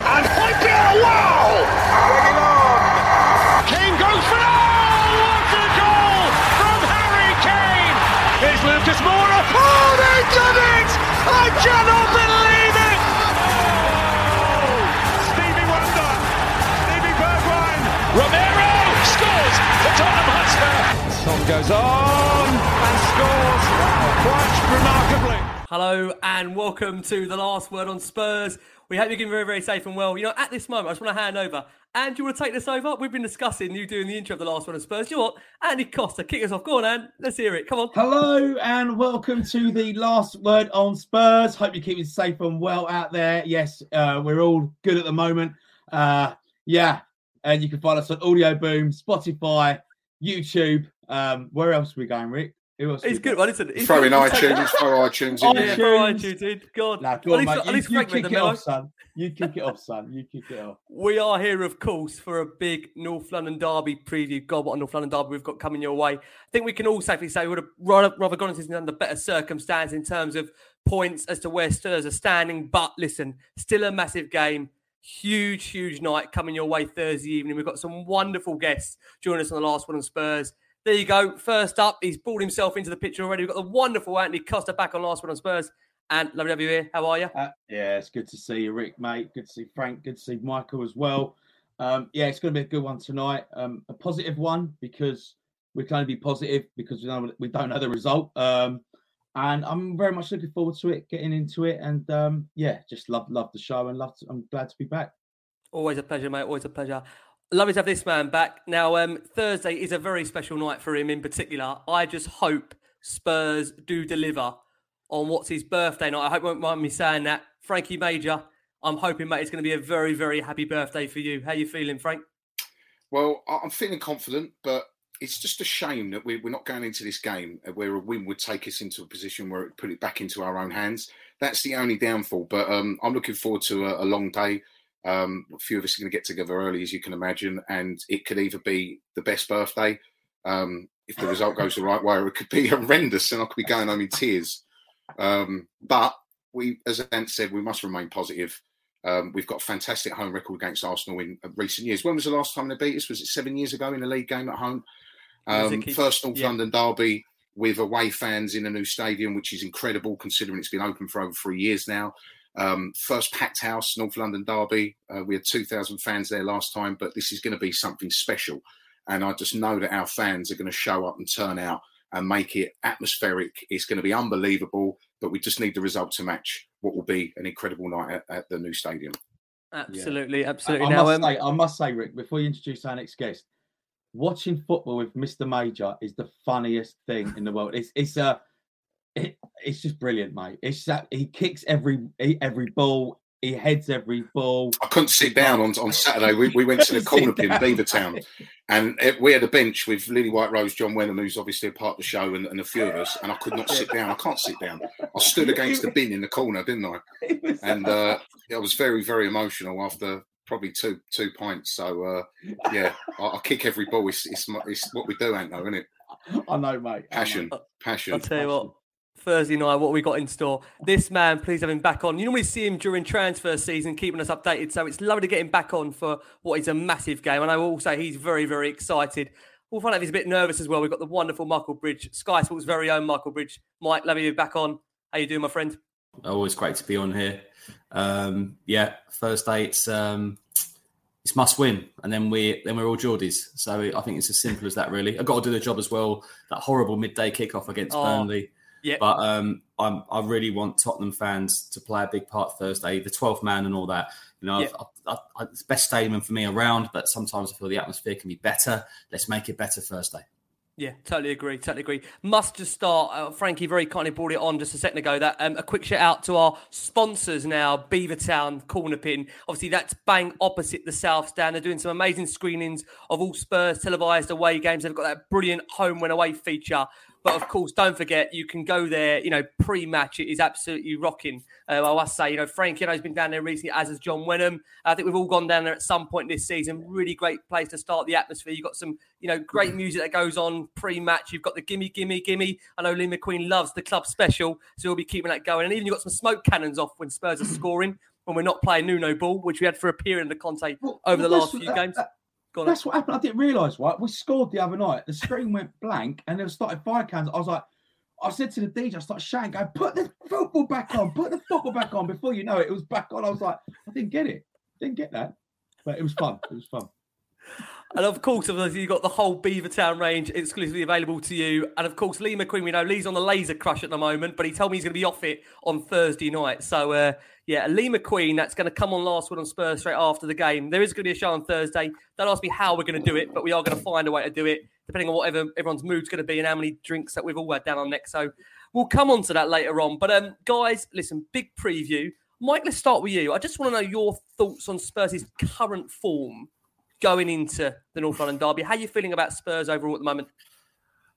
And Hojbjerg, wow! Bringing on. Kane goes for oh, what a goal from Harry Kane! Here's Lucas Moura. Oh, they've done it! I cannot believe it! Oh, Stevie Wonder, Stevie Bergwijn, Romero scores for Tottenham Hotspur. Son goes on and scores quite remarkably. Hello and welcome to the last word on Spurs. We hope you're getting very, very safe and well. You know, at this moment, I just want to hand over. And you want to take this over? We've been discussing you doing the intro of the last word on Spurs. You know what? Andy Costa, kick us off. Go on. Let's hear it. Come on. Hello and welcome to the last word on Spurs. Hope you're keeping safe and well out there. Yes, uh, we're all good at the moment. Uh, yeah, and you can find us on Audioboom, Spotify, YouTube. Um, where else are we going, Rick? Who else? He's good. Well, listen, he's Throw oh, in iTunes, throw iTunes in Oh, yeah, throw iTunes in. God. Nah, go At least- mate. at You, least you Frank kick it off, son. You kick it off, son. You kick it off. We are here, of course, for a big North London derby preview. God, what a North London derby we've got coming your way. I think we can all safely say we would have rather, rather gone into this under better circumstance in terms of points as to where Spurs are standing. But listen, still a massive game. Huge, huge night coming your way Thursday evening. We've got some wonderful guests joining us on the last word on Spurs. There you go. First up, he's brought himself into the picture already. We've got the wonderful Anthony Costa back on last word on Spurs. And lovely to have you here. How are you? Uh, yeah, it's good to see you, Rick, mate. Good to see Frank. Good to see Michael as well. Um, yeah, it's going to be a good one tonight. Um, a positive one because we're can only be positive because we don't we don't know the result. Um, and I'm very much looking forward to it, getting into it, and um, yeah, just love love the show and love. To, I'm glad to be back. Always a pleasure, mate. Always a pleasure. Lovely to have this man back. Now, um, Thursday is a very special night for him in particular. I just hope Spurs do deliver on what's his birthday night. I hope you won't mind me saying that. Frankie Major, I'm hoping, mate, it's going to be a very, very happy birthday for you. How are you feeling, Frank? Well, I'm feeling confident, but it's just a shame that we- we're not going into this game where a win would take us into a position where it put it back into our own hands. That's the only downfall. But um, I'm looking forward to a long day. Um, a few of us are going to get together early, as you can imagine, and it could either be the best birthday um, if the result goes the right way, or it could be horrendous, and I could be going home in tears. Um, but we, as Ant said, we must remain positive. Um, we've got a fantastic home record against Arsenal in uh, recent years. When was the last time they beat us? Was it seven years ago in a league game at home? Um, first North yeah. London derby with away fans in a new stadium, which is incredible considering it's been open for over three years now. Um, first packed house, North London derby. Uh, we had 2,000 fans there last time, but this is going to be something special. And I just know that our fans are going to show up and turn out and make it atmospheric. It's going to be unbelievable, but we just need the result to match what will be an incredible night at, at the new stadium. Absolutely, I, absolutely. I now, must um, say, I must say, Rick, before you introduce our next guest, watching football with Mr. Major is the funniest thing in the world. It's it's uh, it, it's just brilliant, mate. It's that he kicks every every ball, he heads every ball. I couldn't sit down on, on Saturday. We, we went to the corner pin, down. Beavertown, and it, we had a bench with Lilywhite Rose, John Wenham, who's obviously a part of the show, and, and a few of us. And I could not sit down. I can't sit down. I stood against the bin in the corner, didn't I? And uh, I was very, very emotional after probably two two pints. So uh, yeah, I, I kick every ball. It's, it's it's what we do, ain't though, isn't it? I know, mate. Passion, passion. I'll tell you what. Thursday night, what we got in store. This man, please have him back on. You normally see him during transfer season, keeping us updated. So it's lovely to get him back on for what is a massive game. And I will say he's very, very excited. We'll find out if he's a bit nervous as well. We've got the wonderful Michael Bridge, Sky Sports' very own Michael Bridge. Mike, lovely to be back on. How you doing, my friend? Always great to be on here. Um, yeah, Thursday it's um, it's must win, and then we then we're all Geordies. So I think it's as simple as that. Really, I've got to do the job as well. That horrible midday kickoff against oh, Burnley. Yeah. But um, I'm, I really want Tottenham fans to play a big part Thursday, the 12th man and all that. You know, yeah. I, I, it's best stadium for me around, but sometimes I feel the atmosphere can be better. Let's make it better Thursday. Yeah, totally agree. Totally agree. Must just start. Uh, Frankie very kindly brought it on just a second ago. That um, a quick shout out to our sponsors now, Beavertown Corner Pin. Obviously, that's bang opposite the South Stand. They're doing some amazing screenings of all Spurs televised away games. They've got that brilliant home when away feature but of course, don't forget you can go there. You know, pre-match it is absolutely rocking. Uh, I must say, you know, Frank, you know, has been down there recently, as has John Wenham. I think we've all gone down there at some point this season. Really great place to start the atmosphere. You've got some, you know, great music that goes on pre-match. You've got the gimme, gimme, gimme. I know Lee McQueen loves the club special, so we'll be keeping that going. And even you've got some smoke cannons off when Spurs are scoring when we're not playing Nuno ball, which we had for a period in the Conte over the last few games. That's what happened. I didn't realise, right? We scored the other night. The screen went blank and there started fire cans. I was like, I said to the DJ, I started shouting, go, put the football back on, put the football back on. Before you know it, it was back on. I was like, I didn't get it. Didn't get that. But it was fun. It was fun. And of course, you've got the whole Beavertown range exclusively available to you. And of course, Lee McQueen, we know Lee's on the laser crush at the moment, but he told me he's going to be off it on Thursday night. So, uh, yeah, Lee McQueen, that's going to come on last word on Spurs straight after the game. There is going to be a show on Thursday. Don't ask me how we're going to do it, but we are going to find a way to do it, depending on whatever everyone's mood's going to be and how many drinks that we've all had down on next. So we'll come on to that later on. But, um, guys, listen, big preview. Mike, let's start with you. I just want to know your thoughts on Spurs' current form going into the North London derby. How are you feeling about Spurs overall at the moment?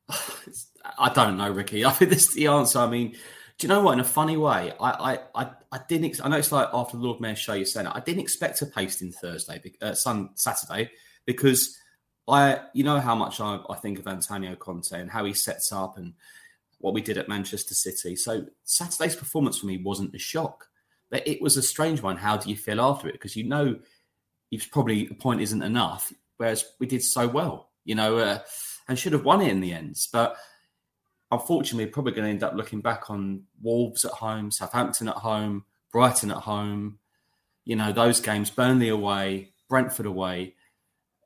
I don't know, Ricky. I think this is the answer. I mean, do you know what? In a funny way, I I I, I didn't. I know it's like after the Lord Mayor show, you're saying. I didn't expect a pasting Thursday, uh, Sun Saturday, because I, you know, how much I, I think of Antonio Conte and how he sets up and what we did at Manchester City. So Saturday's performance for me wasn't a shock, but it was a strange one. How do you feel after it? Because you know it's probably a point isn't enough. Whereas we did so well, you know, uh, and should have won it in the end. But unfortunately, probably going to end up looking back on Wolves at home, Southampton at home, Brighton at home. You know, those games, Burnley away, Brentford away.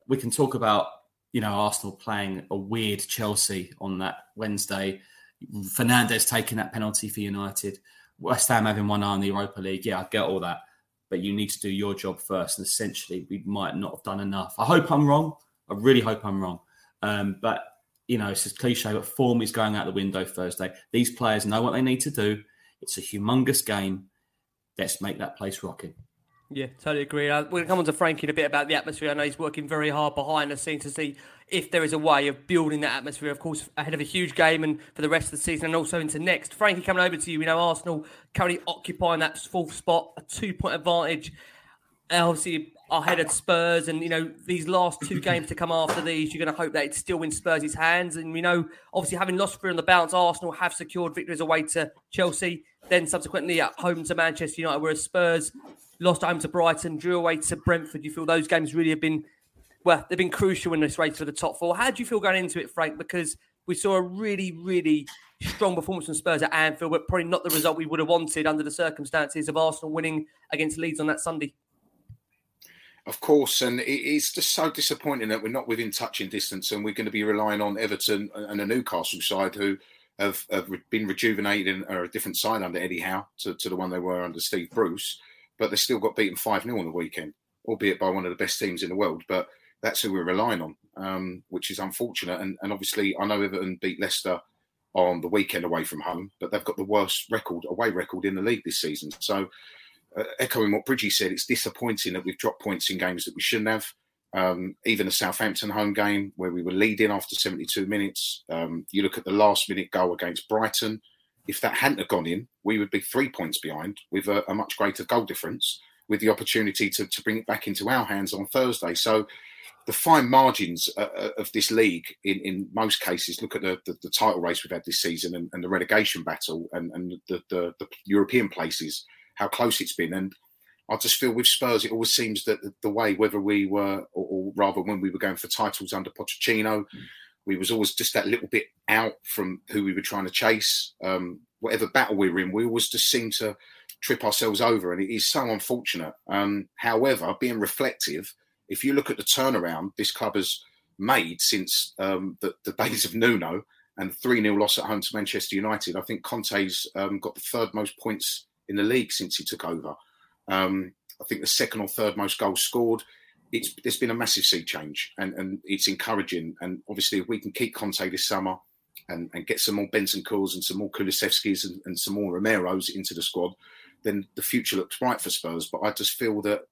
We can talk about, you know, Arsenal playing a weird Chelsea on that Wednesday. Fernandes taking that penalty for United. West Ham having one eye on the Europa League. Yeah, I get all that but you need to do your job first. And essentially, we might not have done enough. I hope I'm wrong. I really hope I'm wrong. Um, but you know, it's a cliche, but form is going out the window Thursday. These players know what they need to do. It's a humongous game. Let's make that place rocking. Yeah, totally agree. We're going to come on to Frankie in a bit about the atmosphere. I know he's working very hard behind the scenes to see if there is a way of building that atmosphere, of course, ahead of a huge game and for the rest of the season and also into next. Frankie, coming over to you, we know Arsenal currently occupying that fourth spot, a two point advantage. Obviously, ahead of Spurs, and you know these last two games to come after these, you're going to hope that it's still in Spurs' hands. And we know, obviously, having lost three on the bounce, Arsenal have secured victories away to Chelsea, then subsequently at home to Manchester United, whereas Spurs lost home to Brighton, drew away to Brentford. You feel those games really have been, well, they've been crucial in this race for the top four. How do you feel going into it, Frank? Because we saw a really, really strong performance from Spurs at Anfield, but probably not the result we would have wanted under the circumstances of Arsenal winning against Leeds on that Sunday. Of course, and it's just so disappointing that we're not within touching distance, and we're going to be relying on Everton and a Newcastle side who have, have been rejuvenated and are a different side under Eddie Howe to, to the one they were under Steve Bruce but they still got beaten 5 0 on the weekend, albeit by one of the best teams in the world. But that's who we're relying on, um, which is unfortunate. And, and, obviously, I know Everton beat Leicester on the weekend away from home, but they've got the worst record, away record in the league this season. So, uh, echoing what Bridgie said, it's disappointing that we've dropped points in games that we shouldn't have. Um, even a Southampton home game where we were leading after 72 minutes. Um, you look at the last minute goal against Brighton if that hadn't have gone in, we would be three points behind with a, a much greater goal difference. with the opportunity to, to bring it back into our hands on Thursday. So the fine margins uh, uh, of this league, in, in most cases, look at the, the, the title race we've had this season and, and the relegation battle and, and the, the, the, European places, how close it's been. And I just feel with Spurs, it always seems that the, way, whether we were, or, or, rather when we were going for titles under Pochettino, mm. we was always just that little bit out from who we were trying to chase. Um, whatever battle we were in, we always just seem to trip ourselves over. And it is so unfortunate. Um, however, being reflective, if you look at the turnaround this club has made since um, the, the, days of Nuno and 3 0 loss at home to Manchester United, I think Conte's um, got the third most points in the league since he took over. Um, I think the second or third most goals scored. It's, there's been a massive sea change and, and it's encouraging. And obviously, if we can keep Conte this summer and, and get some more Bentancurs and some more Kulusevskis and, and some more Romeros into the squad, then the future looks bright for Spurs. But I just feel that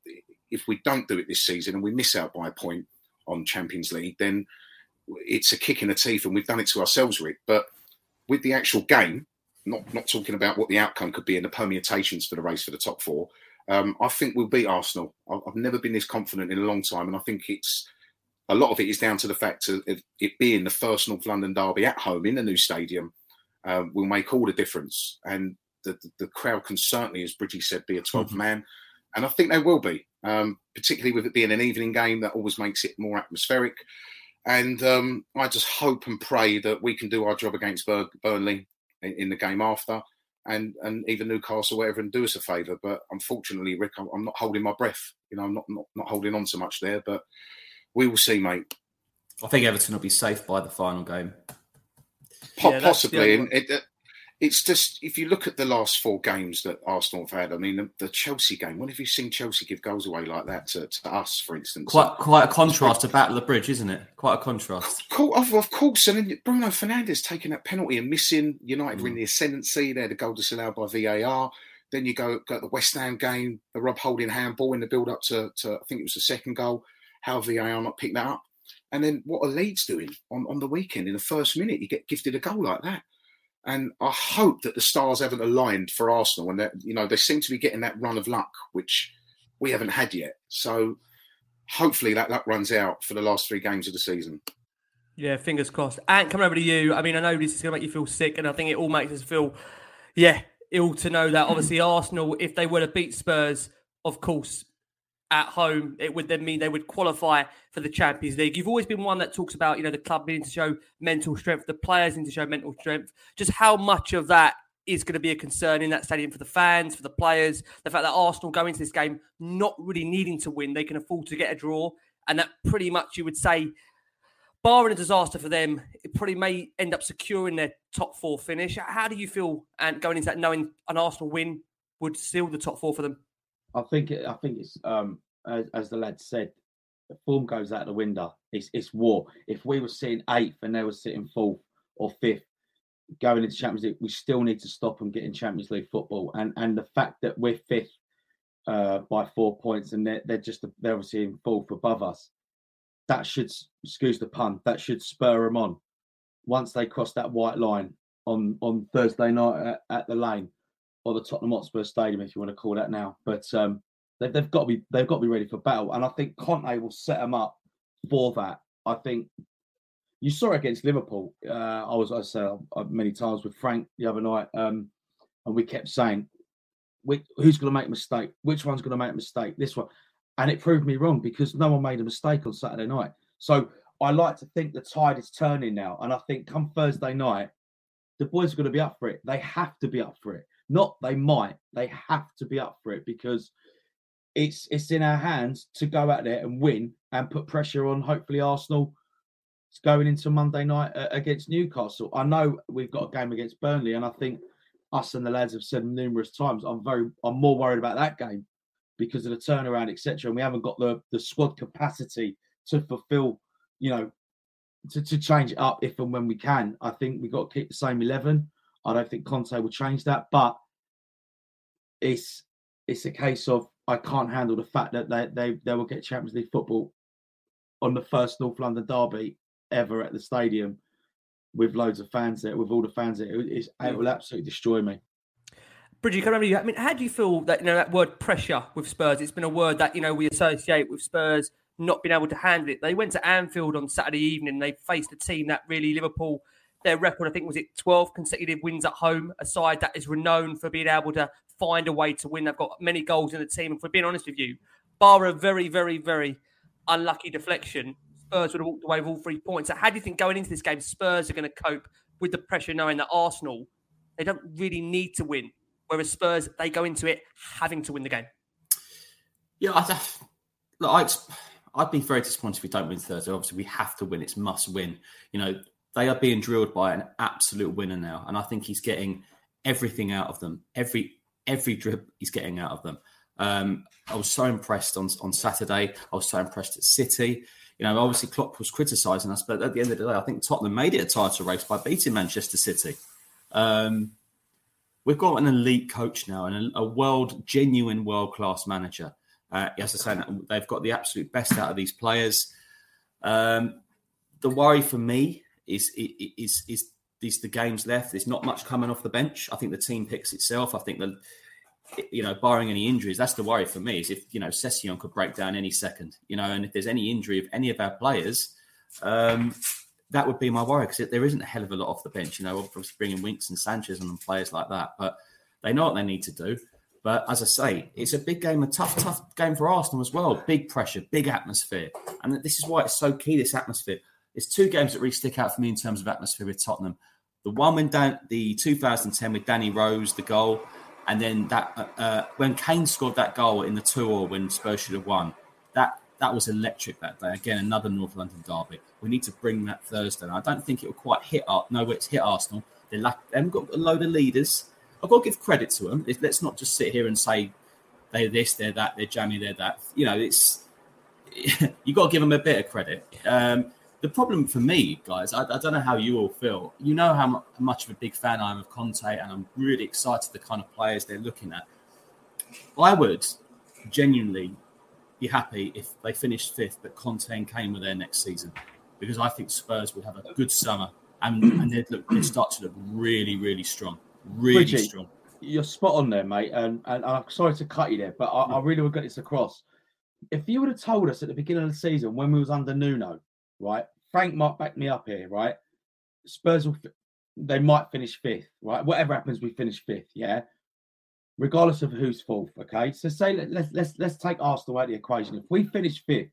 if we don't do it this season and we miss out by a point on Champions League, then it's a kick in the teeth, and we've done it to ourselves, Rick. But with the actual game, not not talking about what the outcome could be and the permutations for the race for the top four, um, I think we'll beat Arsenal. I've never been this confident in a long time, and I think it's a lot of it is down to the fact of it being the first North London derby at home in the new stadium um, will make all the difference. And the, the, the, crowd can certainly, as Bridgie said, be a 12th mm-hmm. man. And I think they will be um, particularly with it being an evening game that always makes it more atmospheric. And um, I just hope and pray that we can do our job against Bur- Burnley in, in, the game after, and and even Newcastle, whatever, and do us a favour. But unfortunately, Rick, I'm, I'm, not holding my breath. You know, I'm not, not not holding on so much there. But we will see, mate. I think Everton will be safe by the final game. yeah, possibly, and it, it's just if you look at the last four games that Arsenal have had. I mean, the, the Chelsea game. When have you seen Chelsea give goals away like that to, to us, for instance? Quite quite a contrast to Battle of the Bridge, isn't it? Quite a contrast. Of course, of course. And then Bruno Fernandes taking that penalty and missing. United mm. in the ascendancy. There, the goal disallowed by VAR. Then you go, go to the West Ham game, the Rob Holding handball in the build up to, to, I think it was the second goal. How VAR not picked that up? And then what are Leeds doing on, on the weekend in the first minute? You get gifted a goal like that. And I hope that the stars haven't aligned for Arsenal, and that you know they seem to be getting that run of luck, which we haven't had yet. So hopefully that luck runs out for the last three games of the season. Yeah, fingers crossed. And coming over to you, I mean, I know this is going to make you feel sick, and I think it all makes us feel, yeah, ill to know that obviously Arsenal, if they were to beat Spurs, of course, at home, it would then mean they would qualify for the Champions League. You've always been one that talks about, you know, the club needing to show mental strength, the players need to show mental strength. Just how much of that is going to be a concern in that stadium for the fans, for the players, the fact that Arsenal go into this game not really needing to win, they can afford to get a draw, and that pretty much you would say, barring a disaster for them, it probably may end up securing their top four finish. How do you feel and going into that knowing an Arsenal win would seal the top four for them? I think I think it's um, as, as, the lad said, the form goes out the window. It's it's war. If we were sitting eighth and they were sitting fourth or fifth, going into Champions League, we still need to stop them getting Champions League football. And and the fact that we're fifth uh, by four points and they're, they're just they're obviously in fourth above us, that should excuse the pun. That should spur them on. Once they cross that white line on on Thursday night at, at the lane, or the Tottenham Hotspur Stadium, if you want to call that now. But um, they've, they've got to be they've got to be ready for battle, and I think Conte will set them up for that. I think you saw it against Liverpool. Uh, I was I said uh, many times with Frank the other night, um, and we kept saying, "Who's going to make a mistake? Which one's going to make a mistake? This one." And it proved me wrong because no one made a mistake on Saturday night. So I like to think the tide is turning now, and I think come Thursday night, the boys are going to be up for it. They have to be up for it. Not they might, they have to be up for it because it's it's in our hands to go out there and win and put pressure on hopefully Arsenal It's going into Monday night uh, against Newcastle. I know we've got a game against Burnley and I think us and the lads have said numerous times I'm very I'm more worried about that game because of the turnaround etc and we haven't got the the squad capacity to fulfill you know to, to change it up if and when we can. I think we've got to keep the same 11. I don't think Conte will change that, but it's it's a case of I can't handle the fact that they they, they will get Champions League football on the first North London derby ever at the stadium with loads of fans there, with all the fans there. It, it mm. will absolutely destroy me. Bridgie, can I remember you? I mean, how do you feel that you know that word pressure with Spurs? It's been a word that you know we associate with Spurs not being able to handle it. They went to Anfield on Saturday evening. They faced a team that really Liverpool. Their record, I think, was it twelve consecutive wins at home. A side that is renowned for being able to find a way to win. They've got many goals in the team. And for being honest with you, bar a very, very, very unlucky deflection, Spurs would have walked away with all three points. So, how do you think going into this game, Spurs are going to cope with the pressure, knowing that Arsenal they don't really need to win? Whereas Spurs, they go into it having to win the game. Yeah, I, look, I'd, I'd be very disappointed if we don't win Thursday. Obviously, we have to win. It's must win. You know, they are being drilled by an absolute winner now, and I think he's getting everything out of them. Every every drip he's getting out of them. Um, I was so impressed on on Saturday. I was so impressed at City. You know, obviously Klopp was criticising us, but at the end of the day, I think Tottenham made it a title race by beating Manchester City. Um, we've got an elite coach now and a, a world, genuine world class manager. Uh, as I say, they've got the absolute best out of these players. Um, the worry for me is is is is the games left. There's not much coming off the bench. I think the team picks itself. I think that you know, barring any injuries, that's the worry for me. Is if you know Sessegnon could break down any second, you know, and if there's any injury of any of our players, um, that would be my worry because there isn't a hell of a lot off the bench. You know, obviously bringing Winks and Sanchez and players like that, but they know what they need to do. But as I say, it's a big game, a tough, tough game for Arsenal as well. Big pressure, big atmosphere, and this is why it's so key. This atmosphere. It's two games that really stick out for me in terms of atmosphere with Tottenham. The one when Dan, the 2010 with Danny Rose, the goal, and then that uh, uh when Kane scored that goal in the two or when Spurs should have won, that that was electric that day. Again, another North London derby. We need to bring that Thursday. I don't think it will quite hit up. No, it's hit Arsenal. They lack. They haven't got a load of leaders. I've got to give credit to them. Let's not just sit here and say they're this, they're that, they're jammy, they're that. You know, it's you got to give them a bit of credit. Um, the problem for me, guys, I, I, don't know how you all feel. You know how much of a big fan I am of Conte, and I'm really excited the kind of players they're looking at. I would genuinely be happy if they finished fifth, but Conte and Kane were there next season, because I think Spurs would have a good summer and, and they'd look they'd start to look really, really strong, really strong. You're spot on there, mate. And, and I'm sorry to cut you there, but I, I really would get this across. If you would have told us at the beginning of the season when we was under Nuno, right? Frank might back me up here, right? Spurs will, they might finish fifth, right? Whatever happens, we finish fifth, yeah regardless of who's fourth. Okay, so say let, let's let's let's take Arsenal out of the equation. If we finish fifth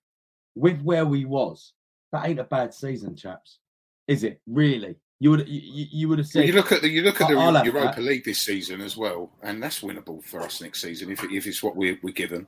with where we was, that ain't a bad season, chaps. Is it really? You would you, you would have said. You look at the you look at the Europa League this season as well, and that's winnable for us next season if, if it's what we're, we're given.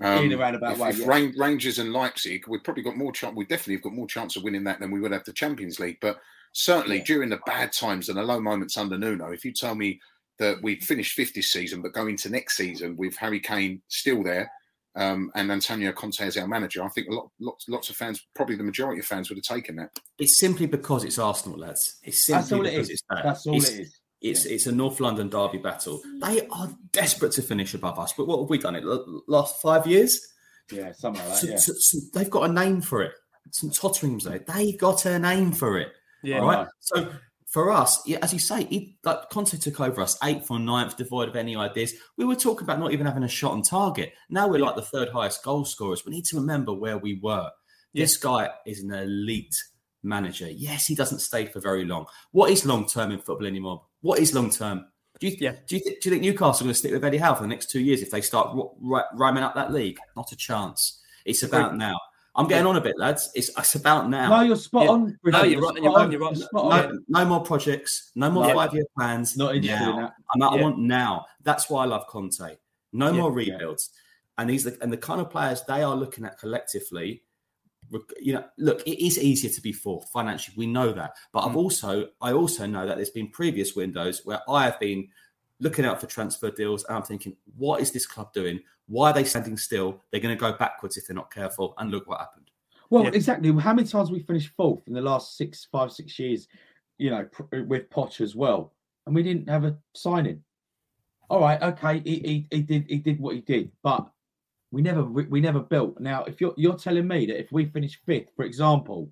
Um, in a roundabout if, way, if yeah. Rangers and Leipzig, we've probably got more chance. We definitely have got more chance of winning that than we would have the Champions League. But certainly yeah. during the bad times and the low moments under Nuno, if you tell me that we finished fifth this season, but go into next season with Harry Kane still there um, and Antonio Conte as our manager, I think a lot, lots, lots of fans, probably the majority of fans, would have taken that. It's simply because it's Arsenal, lads. It's simply That's all it is. it's that. That's all it's, it is. It's, it's a North London derby battle. They are desperate to finish above us, but what have we done? It last five years. Yeah, something like that. So- yeah. so- so they've got a name for it. Some Totteringham's there. They got a name for it. Yeah. All right. Right. So for us, yeah, as you say, he, like Conte took over us eighth or ninth, devoid of any ideas. We were talking about not even having a shot on target. Now we're like the third highest goal scorers. We need to remember where we were. This guy is an elite manager. Yes, he doesn't stay for very long. What is long term in football anymore? What is long term? Do you, do, you th- do you think Newcastle are going to stick with Eddie Howe for the next two years if they start r- r- rhyming up that league? Not a chance. It's about now. I'm getting on a bit, lads. It's, it's about now. No, you're spot on. No, you're right. You're right. You're right. spot No, more projects, no more No. five year plans. Not interested in now. that. I'm not- I want now. That's why I love Conte. No Yeah. more rebuilds. And these and the kind of players they are looking at collectively. Reg- You know, look, it is easier to be fourth financially. We know that, but Mm. I've also I also know that there's been previous windows where I have been looking out for transfer deals, and I'm thinking, what is this club doing? Why are they standing still? They're going to go backwards if they're not careful. And look what happened. Well, Yeah. exactly. How many times have we finished fourth in the last six, five, six years? You know, pr- with Poch as well, and we didn't have a signing. All right, okay, he, he, he did he did what he did, but we never we, we never built. Now, if you're you're telling me that if we finish fifth, for example,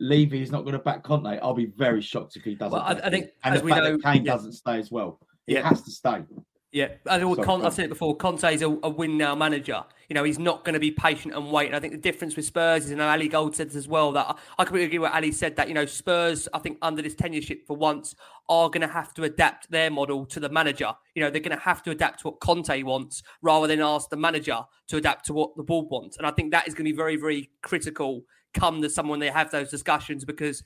Levy is not going to back Conte, I'll be very shocked if he doesn't. Well, I- I think, and as the we fact know- that Kane yeah. doesn't stay as well. He Yeah. has to stay. Yeah, and all Con- I've said it before. Conte's a, a win now manager. You know, he's not going to be patient and wait. And I think the difference with Spurs is, you know, Ali Gold said this as well. That I, I completely agree with Ali said that. You know, Spurs, I think under this tenureship for once, are going to have to adapt their model to the manager. You know, they're going to have to adapt to what Conte wants rather than ask the manager to adapt to what the board wants. And I think that is going to be very, very critical come to someone they have those discussions because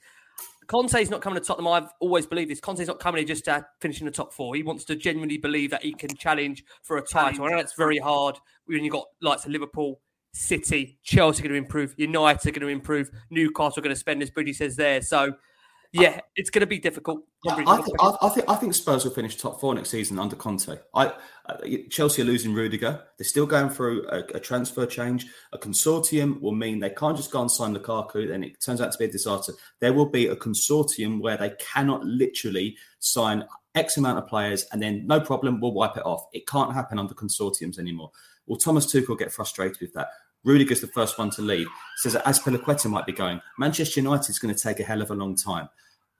Conte's not coming to Tottenham. I've always believed this. Conte's not coming here just to finish in the top four. He wants to genuinely believe that he can challenge for a title. I know it's very hard when you've got likes of Liverpool, City, Chelsea are going to improve, United are going to improve, Newcastle are going to spend, as Bridgie says there. So, yeah, it's going to be difficult. I, I, think, I, I think I think Spurs will finish top four next season under Conte. I, uh, Chelsea are losing Rudiger. They're still going through a, a transfer change. A consortium will mean they can't just go and sign Lukaku, and it turns out to be a disaster. There will be a consortium where they cannot literally sign X amount of players, and then no problem, we'll wipe it off. It can't happen under consortiums anymore. Will Thomas Tuchel get frustrated with that? Rudiger's the first one to leave. Says that Azpilicueta might be going. Manchester United is going to take a hell of a long time.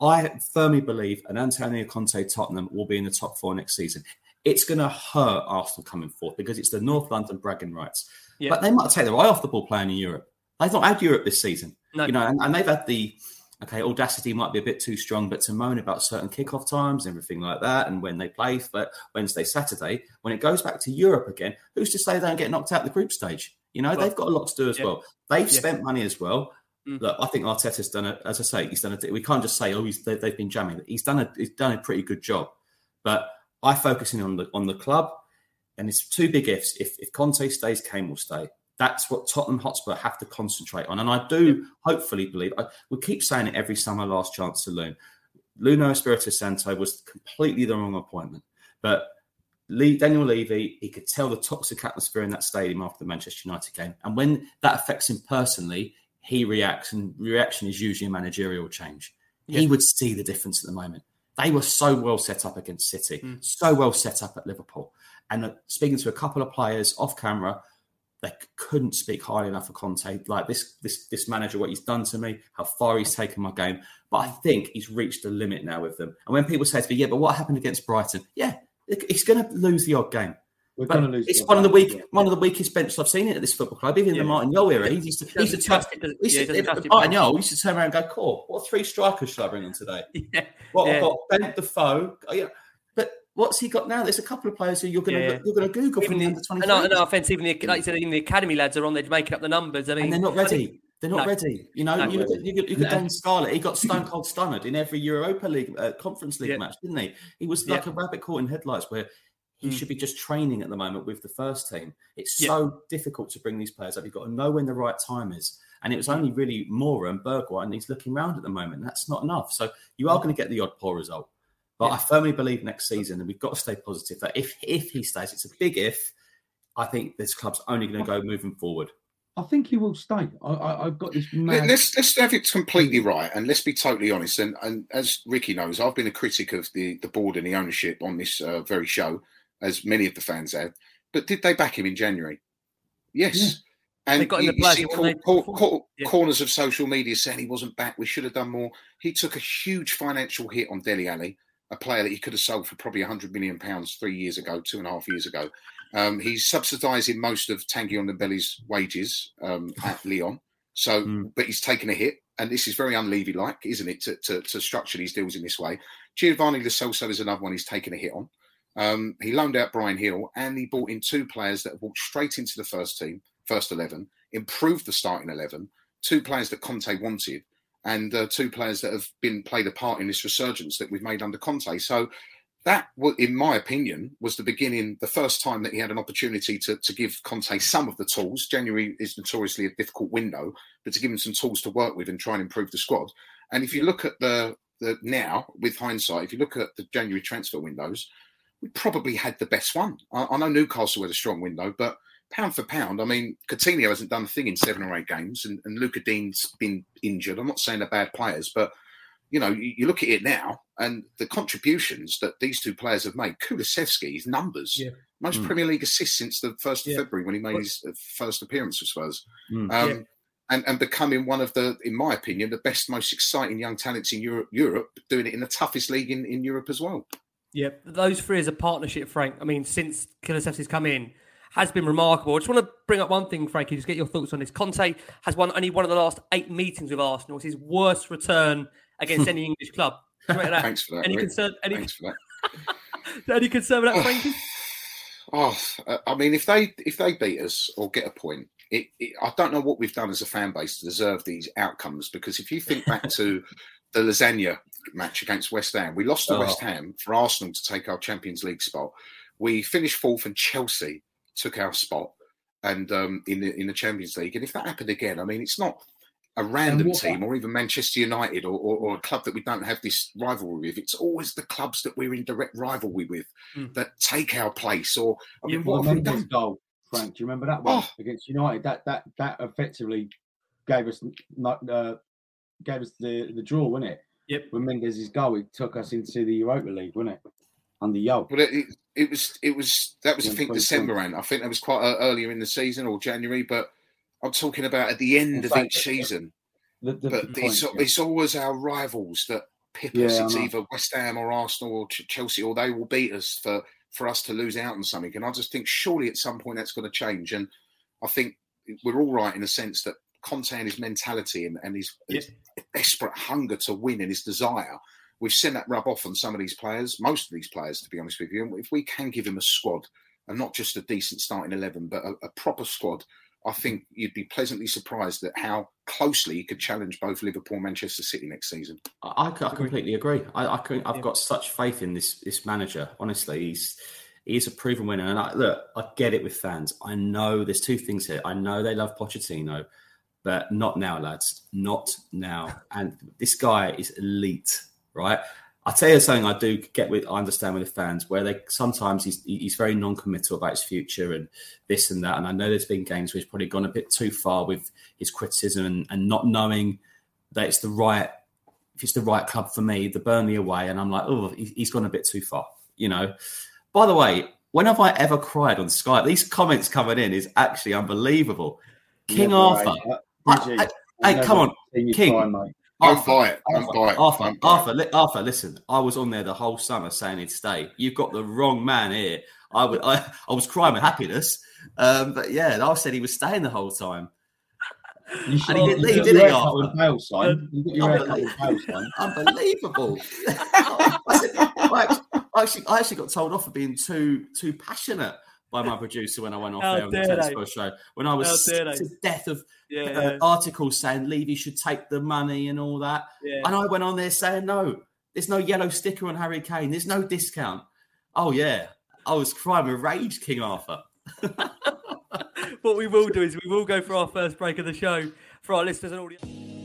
I firmly believe an Antonio Conte Tottenham will be in the top four next season. It's going to hurt Arsenal coming fourth because it's the North London bragging rights. Yeah. But they might take their eye off the ball playing in Europe. They've not had Europe this season. No. You know, and, and they've had the okay, audacity might be a bit too strong, but to moan about certain kickoff times and everything like that, and when they play for Wednesday, Saturday, when it goes back to Europe again, who's to say they don't get knocked out the group stage? You know, Well, they've got a lot to do as yeah. well. They've Yeah. spent money as well. Mm. Look, I think Arteta's done it. As I say, he's done it. We can't just say, "Oh, he's, they, they've been jamming." He's done a he's done a pretty good job. But I focus in on the on the club, and it's two big ifs. If if Conte stays, Kane will stay. That's what Tottenham Hotspur have to concentrate on. And I do hopefully believe. I, we keep saying it every summer. Last chance to Loon. Nuno Espirito Santo was completely the wrong appointment, but. Lee, Daniel Levy, he could tell the toxic atmosphere in that stadium after the Manchester United game. And when that affects him personally, he reacts, and reaction is usually a managerial change. He would see the difference at the moment. They were so well set up against City, Mm. so well set up at Liverpool. And uh, speaking to a couple of players off camera, they couldn't speak highly enough of Conte. Like this, this, this manager, what he's done to me, how far he's taken my game. But I think he's reached a limit now with them. And when people say to me, "Yeah, but what happened against Brighton?" Yeah, he's going to lose the odd game. We're But going to lose. It's one of the other weak, game. one of the weakest benches I've seen it at this football club. Even in Yeah. the Martin Jol era, he used to, he used to Doesn't turn, trust it, doesn't- he used yeah, to- doesn't trust it Martin properly. Jol used to turn around and go, "Cool, what three strikers should I bring on today?" Yeah. Well, Yeah. I've got Bent Defoe. Oh, yeah. But what's he got now? There's a couple of players who you're going to Yeah. you're going to Google from the under the, twenty no, no offense. Even the, like you said, even the academy lads are on there making up the numbers. I mean, and they're not I think- ready. They're not No. ready. You know, No. you look at you, look- you No. Dane Scarlett. He got stone cold stunned in every Europa League uh, Conference League Yeah. match, didn't he? He was Yeah. like a rabbit caught in headlights. Where he Mm. should be just training at the moment with the first team. It's Yeah. so difficult to bring these players up. You've got to know when the right time is. And it was only really Moura and Bergwijn, and he's looking around at the moment. That's not enough. So you are going to get the odd poor result. But I firmly believe next season, and we've got to stay positive, that if if he stays, it's a big if. I think this club's only going to go moving forward. I think he will stay. I, I, I've got this Let- mad. Let's let's have it completely right, and let's be totally honest. And, and as Ricky knows, I've been a critic of the the board and the ownership on this uh, very show, as many of the fans have. But did they back him in January? Yes. Yeah. And They got you, the you see cor- cor- cor- Yeah. corners of social media saying he wasn't back. We should have done more. He took a huge financial hit on Dele Alli, a player that he could have sold for probably 100 million pounds three years ago, two and a half years ago. Um, he's subsidising most of Tanguy Belly's wages um, at Lyon. So, Mm. but he's taken a hit, and this is very unlevy like, isn't it, to, to, to structure these deals in this way? Giovanni Lo Celso is another one he's taken a hit on. Um, he loaned out Bryan Gil, and he brought in two players that walked straight into the first team, first eleven, improved the starting eleven. Two players that Conte wanted, and uh, two players that have been played a part in this resurgence that we've made under Conte. So that, in my opinion, was the beginning, the first time that he had an opportunity to, to give Conte some of the tools. January is notoriously a difficult window, but to give him some tools to work with and try and improve the squad. And if you look at the, the now, with hindsight, if you look at the January transfer windows, we probably had the best one. I, I know Newcastle had a strong window, but pound for pound, I mean, Coutinho hasn't done a thing in seven or eight games, and, and Lucas Digne's been injured. I'm not saying they're bad players, but you know, you, you look at it now, and the contributions that these two players have made. Kulusevski's numbers, Yeah. most Mm. Premier League assists since the first Yeah. of February when he made his uh, first appearance for Spurs, Mm. um, Yeah. and and becoming one of the, in my opinion, the best, most exciting young talents in Europe. Europe, doing it in the toughest league in, in Europe as well. Yeah, those three as a partnership, Frank. I mean, since Kulusevski's come in, has been remarkable. I just want to bring up one thing, Frankie, just get your thoughts on this. Conte has won only one of the last eight meetings with Arsenal. It's his worst return against any English club. Thanks for that. Any Rick. concern? Any, Thanks for that. any concern with that, Frankie? Oh, I mean, if they if they beat us or get a point, it, it, I don't know what we've done as a fan base to deserve these outcomes. Because if you think back to the lasagna match against West Ham, we lost to Oh. West Ham for Arsenal to take our Champions League spot. We finished fourth, and Chelsea took our spot, and um, in the in the Champions League. And if that happened again, I mean, it's not a random team or even Manchester United or, or, or a club that we don't have this rivalry with. It's always the clubs that we're in direct rivalry with Mm. that take our place. Or I mean, Well, what have we done? goal, Frank. Do you remember that one Oh. against United? That that that effectively gave us uh, gave us the the draw, wasn't it? Yep. When Mendes' goal, it took us into the Europa League, wasn't it? Under Yo. But it, it, it was it was that was I think December, and I think that was quite uh, earlier in the season or January. But I'm talking about at the end In of fact, each season. The, the, But the it's, point, yeah. always our rivals that pip Yeah, us. I It's either West Ham or Arsenal or Ch- Chelsea, or they will beat us for for us to lose out on something. And I just think surely at some point that's going to change. And I think we're all right in the sense that Conte and his mentality and, and his, his desperate hunger to win and his desire. We've seen that rub off on some of these players, most of these players, to be honest with you. And if we can give him a squad, and not just a decent starting eleven, but a, a proper squad, I think you'd be pleasantly surprised at how closely he could challenge both Liverpool and Manchester City next season. I, I completely agree. I, I can, I've got such faith in this this manager. Honestly, he's he's a proven winner. And I, look, I get it with fans. I know there's two things here. I know they love Pochettino, but not now, lads. Not now. And this guy is elite, right? I tell you something I do get with, I understand with the fans where they sometimes he's he's very non-committal about his future and this and that. And I know there's been games where he's probably gone a bit too far with his criticism and, and not knowing that it's the right if it's the right club for me, the Burnley away, and I'm like, oh, he- he's gone a bit too far, you know. By the way, when have I ever cried on Skype? These comments coming in is actually unbelievable. King Never, Arthur, mate. I- Bridgie, I- I've hey, never come on, King. cry, mate. Don't buy it. Don't buy it. Arthur, Don't buy it. Arthur, li- Arthur, listen. I was on there the whole summer saying he'd stay. You've got the wrong man here. I would, I, I was crying with happiness, um, but yeah, I said he was staying the whole time. You And he didn't leave, did he, Arthur? with Bale sign. You got your haircut with sign. Unbelievable. I, said, I actually, I actually got told off for being too too passionate by my producer when I went off How there on the tennis? Ball show. When I was to death of Yeah, uh, yeah. articles saying Levy should take the money and all that. Yeah. And I went on there saying, no, there's no yellow sticker on Harry Kane. There's no discount. Oh, yeah. I was crying with rage, King Arthur. what we will do is we will go for our first break of the show for our listeners and audience.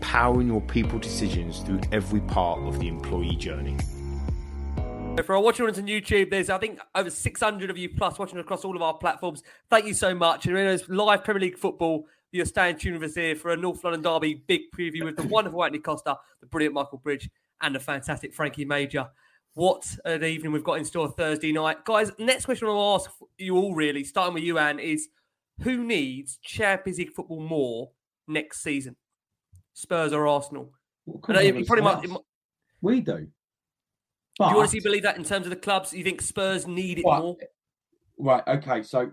powering your people decisions through every part of the employee journey. For our watching on YouTube, there's I think over 600 of you plus watching across all of our platforms. Thank you so much. And it's live Premier League football. You're staying tuned with us here for a North London derby big preview with the wonderful Anthony Costa, the brilliant Michael Bridge, and the fantastic Frankie Major. What an evening we've got in store Thursday night, guys. Next question I'll ask you all really, starting with you, Anne, is who needs Champions League football more next season? Spurs or Arsenal? I know you pretty much. We do. Do you But- honestly believe that in terms of the clubs? You think Spurs need it Right. more? Right. Okay. So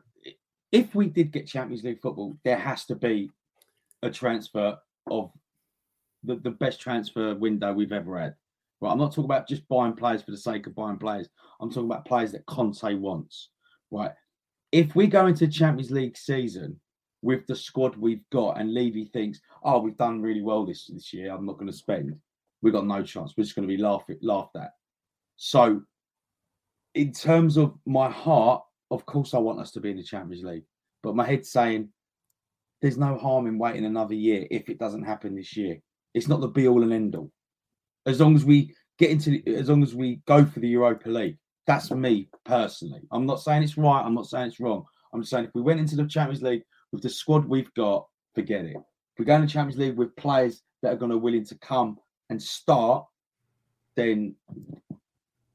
if we did get Champions League football, there has to be a transfer of the, the best transfer window we've ever had. Right. I'm not talking about just buying players for the sake of buying players. I'm talking about players that Conte wants. Right. If we go into Champions League season with the squad we've got and Levy thinks, oh, we've done really well this this year, I'm not going to spend. We've got no chance. We're just going to be laughed laughed at. So in terms of my heart, of course, I want us to be in the Champions League, but my head's saying there's no harm in waiting another year if it doesn't happen this year. It's not the be all and end all. As long as we get into, as long as we go for the Europa League, that's me personally. I'm not saying it's right. I'm not saying it's wrong. I'm I'm saying if we went into the Champions League with the squad we've got, forget it. If we go in the Champions League with players that are going to willing to come and start, then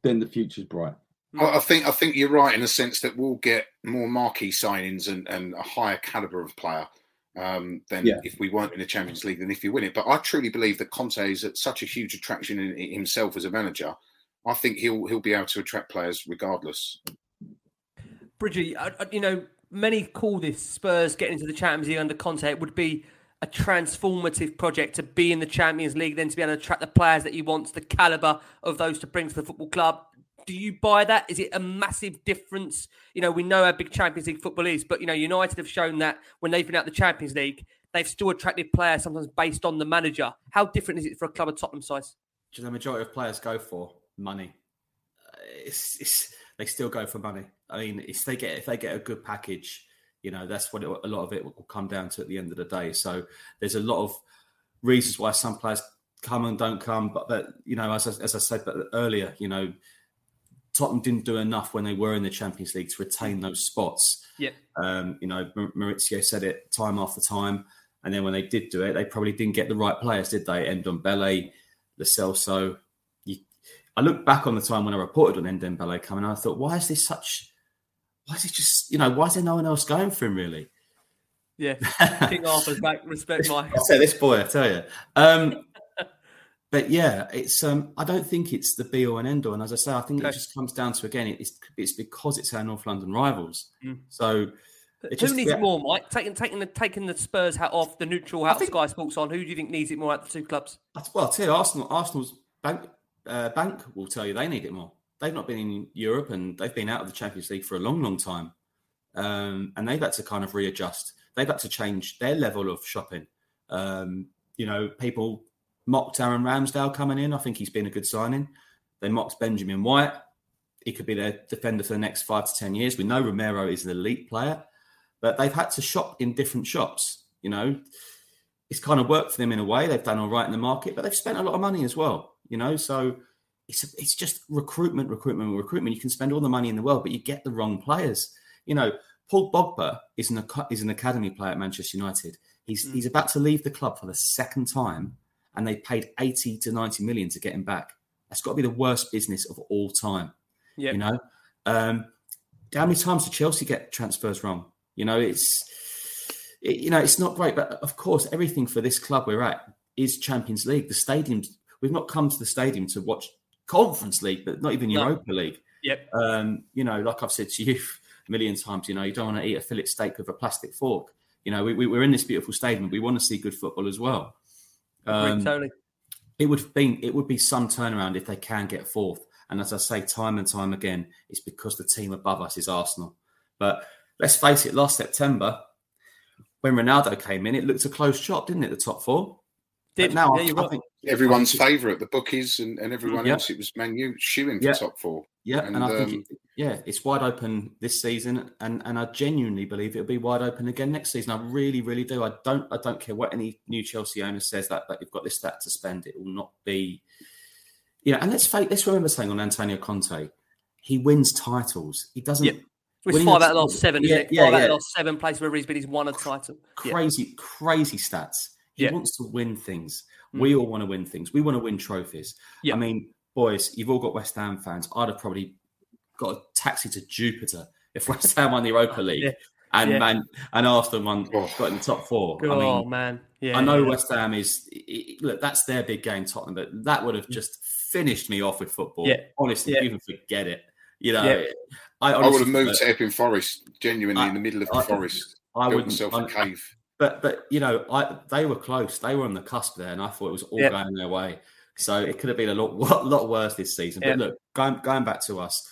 then the future's bright. I I think I think you're right in the sense that we'll get more marquee signings and, and a higher caliber of player um, than Yeah. if we weren't in the Champions League than if you win it. But I truly believe that Conte is at such a huge attraction in, in himself as a manager. I think he'll he'll be able to attract players regardless. Bridgie, I- I- you know, many call this Spurs getting into the Champions League under Conte it would be a transformative project to be in the Champions League, then to be able to attract the players that he wants, the caliber of those to bring to the football club. Do you buy that? Is it a massive difference? You know, we know how big Champions League football is, but you know, United have shown that when they've been out the Champions League, they've still attracted players sometimes based on the manager. How different is it for a club of Tottenham size? Do the majority of players go for money? It's, it's, they still go for money. I mean, if they get if they get a good package, you know, that's what it, a lot of it will come down to at the end of the day. So there's a lot of reasons why some players come and don't come. But, but you know, as I, as I said earlier, you know, Tottenham didn't do enough when they were in the Champions League to retain those spots. Yep. Um, you know, Mauricio said it time after time. And then when they did do it, they probably didn't get the right players, did they? Ndombele, Lo Celso. You, I look back on the time when I reported on Endon Ndombele coming, and I thought, why is this such? Why is it just? You know, why is there no one else going for him? Really? Yeah, King Arthur's back. Respect my. I say this boy, I tell you. Um, but yeah, it's. Um, I don't think it's the be all and end all. And as I say, I think Okay. it just comes down to again, it's it's because it's our North London rivals. Mm. So it Who just- needs yeah. it more, Mike? Taking taking the taking the Spurs hat off, the neutral hat of Sky Sports on. Who do you think needs it more out of the two clubs? Well, I'll tell you, Arsenal, Arsenal's bank uh, bank will tell you they need it more. They've not been in Europe and they've been out of the Champions League for a long, long time, um, and they've had to kind of readjust. They've had to change their level of shopping. Um, you know, people mocked Aaron Ramsdale coming in. I think he's been a good signing. They mocked Benjamin White. He could be their defender for the next five to ten years. We know Romero is an elite player, but they've had to shop in different shops. You know, it's kind of worked for them in a way. They've done all right in the market, but they've spent a lot of money as well. You know, so it's it's just recruitment, recruitment, recruitment. You can spend all the money in the world, but you get the wrong players. You know, Paul Pogba is an is an academy player at Manchester United. He's he's about to leave the club for the second time, and they paid eighty to ninety million to get him back. That's got to be the worst business of all time. Yep. You know, um, how many times did Chelsea get transfers wrong? You know, it's it, you know it's not great, but of course, everything for this club we're at is Champions League. The stadiums we've not come to the stadium to watch Conference League, but not even No. Europa League. Yep. Um, you know, like I've said to you a million times, you know, you don't want to eat a fillet steak with a plastic fork. You know, we, we, we're in this beautiful stadium. We want to see good football as well. Agreed, Um, totally. it would have been it would be some turnaround if they can get fourth. And as I say time and time again, it's because the team above us is Arsenal. But let's face it, last September, when Ronaldo came in, it looked a close shot, didn't it? The top four. Did. But now Yeah, I- I think Everyone's favourite, the bookies and, and everyone Yeah. else, it was Man U shooing for Yeah. top four. Yeah, and, I um, think it, yeah, it's wide open this season, and and I genuinely believe it'll be wide open again next season. I really, really do. I don't I don't care what any new Chelsea owner says that that you've got this stat to spend. It will not be, you know. And let's face, let's remember saying on Antonio Conte, he wins titles. He doesn't. It's winning five out of the last seven, Yeah, isn't it? yeah, five out of the last seven places where he's been, he's won a title. Yeah. Crazy, crazy stats. He Yeah. wants to win things. Mm. We all want to win things. We want to win trophies. I mean, boys, you've all got West Ham fans. I'd have probably got a taxi to Jupiter if West Ham won the Europa League Yeah. and Yeah. Man and Arsenal won, got in the top four. I Oh, mean, man. Yeah, I know yeah. West Ham is i- i- look. That's their big game, Tottenham, but that would have just finished me off with football. Yeah. Honestly, Yeah. even forget it. You know, Yeah. I, I would have moved prefer- to Epping Forest, genuinely in the middle of the I- forest. I built wouldn't- myself I- a cave. But but you know, I they were close. They were on the cusp there, and I thought it was all Yeah. going their way. So it could have been a lot lot worse this season. Yeah. But look, going going back to us,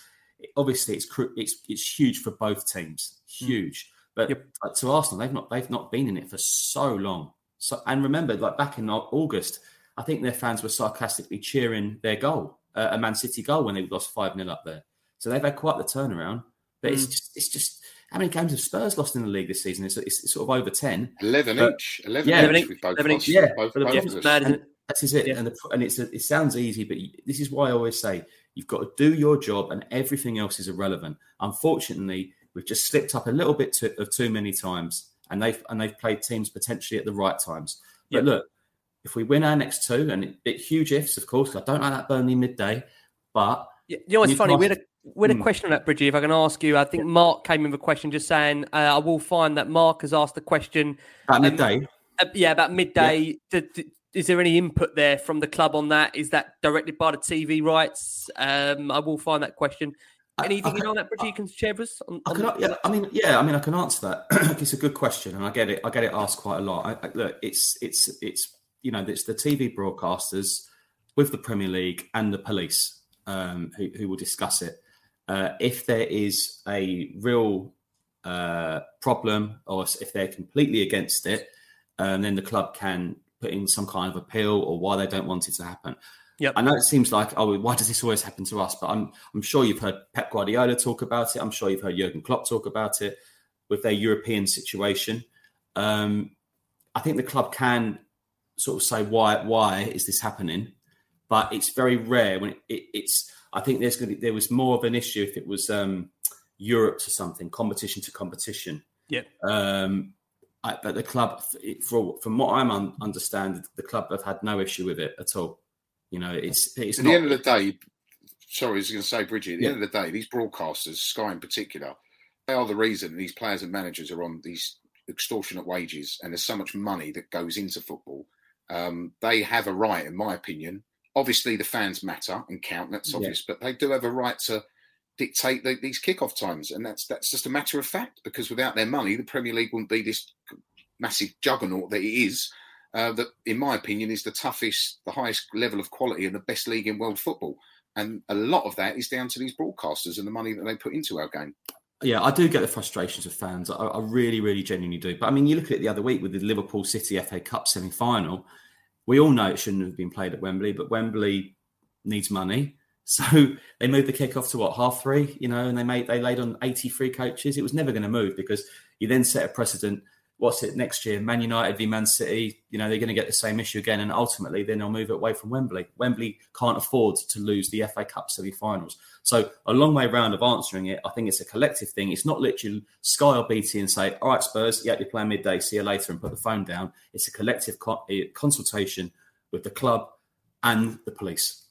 obviously it's it's it's huge for both teams, Mm. huge. But uh, to Arsenal, they've not they've not been in it for so long. So and remember, like back in August, I think their fans were sarcastically cheering their goal, uh, a Man City goal, when they lost five 0 up there. So they've had quite the turnaround. But it's Mm. just it's just how many games have Spurs lost in the league this season? It's, it's, it's sort of over ten. 11 But- each. 11 yeah, each with both 11 of us. yeah, both, but the both difference- of us. and That is it. And, the, and it's it sounds easy, but you- this is why I always say you've got to do your job, and everything else is irrelevant. Unfortunately, We've just slipped up a little bit too, of too many times, and they've and they've played teams potentially at the right times. But Yep. look, if we win our next two, and it, it huge ifs, of course. I don't like that Burnley midday, but Yeah, you know what's funny? We had a had a Hmm. question on that, Bridgie. If I can ask you, I think Mark came in with a question just saying, uh, I will find that Mark has asked the question About um, midday? uh, yeah, about midday. D- is there any input there from the club on that? Is that directed by the TV rights? Um, I will find that question. Anything you know on that, Bridgie? You can share with us? On, I can, yeah, I mean, yeah, I mean, I can answer that. it's a good question, and I get it. I get it asked quite a lot. I, I, look, it's it's it's you know, it's the TV broadcasters with the Premier League and the police um, who who will discuss it. Uh, if there is a real uh, problem, or if they're completely against it, um, then the club can put in some kind of appeal or why they don't want it to happen. Yep. I know it seems like, oh, why does this always happen to us? But I'm I'm sure you've heard Pep Guardiola talk about it. I'm sure you've heard Jurgen Klopp talk about it with their European situation. Um, I think the club can sort of say why why is this happening, but it's very rare when it, it, it's. I think there's going to be, there was more of an issue if it was um, Europe to something, competition to competition. Yeah. Um, I, but the club, for, from what I'm un, understand, the club have had no issue with it at all. You know, it's it's at not. the end of the day, sorry, I was going to say, Bridgie. At the Yeah. end of the day, these broadcasters, Sky in particular, they are the reason these players and managers are on these extortionate wages, and there's so much money that goes into football. Um, they have a right, in my opinion. Obviously, the fans matter and count. That's Yeah. obvious, but they do have a right to dictate the, these kickoff times, and that's that's just a matter of fact. Because without their money, the Premier League wouldn't be this massive juggernaut that it is. Uh, that, in my opinion, is the toughest, the highest level of quality, and the best league in world football. And a lot of that is down to these broadcasters and the money that they put into our game. Yeah, I do get the frustrations of fans. I, I really, really genuinely do. But I mean, you look at it the other week with the Liverpool City FA Cup semi final. We all know it shouldn't have been played at Wembley, but Wembley needs money. So they moved the kickoff to what half three, you know, and they made they laid on eighty three coaches. It was never going to move because you then set a precedent. What's it next year? Man United v Man City. You know they're going to get the same issue again, and ultimately then they'll move it away from Wembley. Wembley can't afford to lose the FA Cup semi-finals. So a long way round of answering it. I think it's a collective thing. It's not literally Sky or BT and say, "All right, Spurs, yeah, you're playing midday. See you later," and put the phone down. It's a collective co- consultation with the club and the police.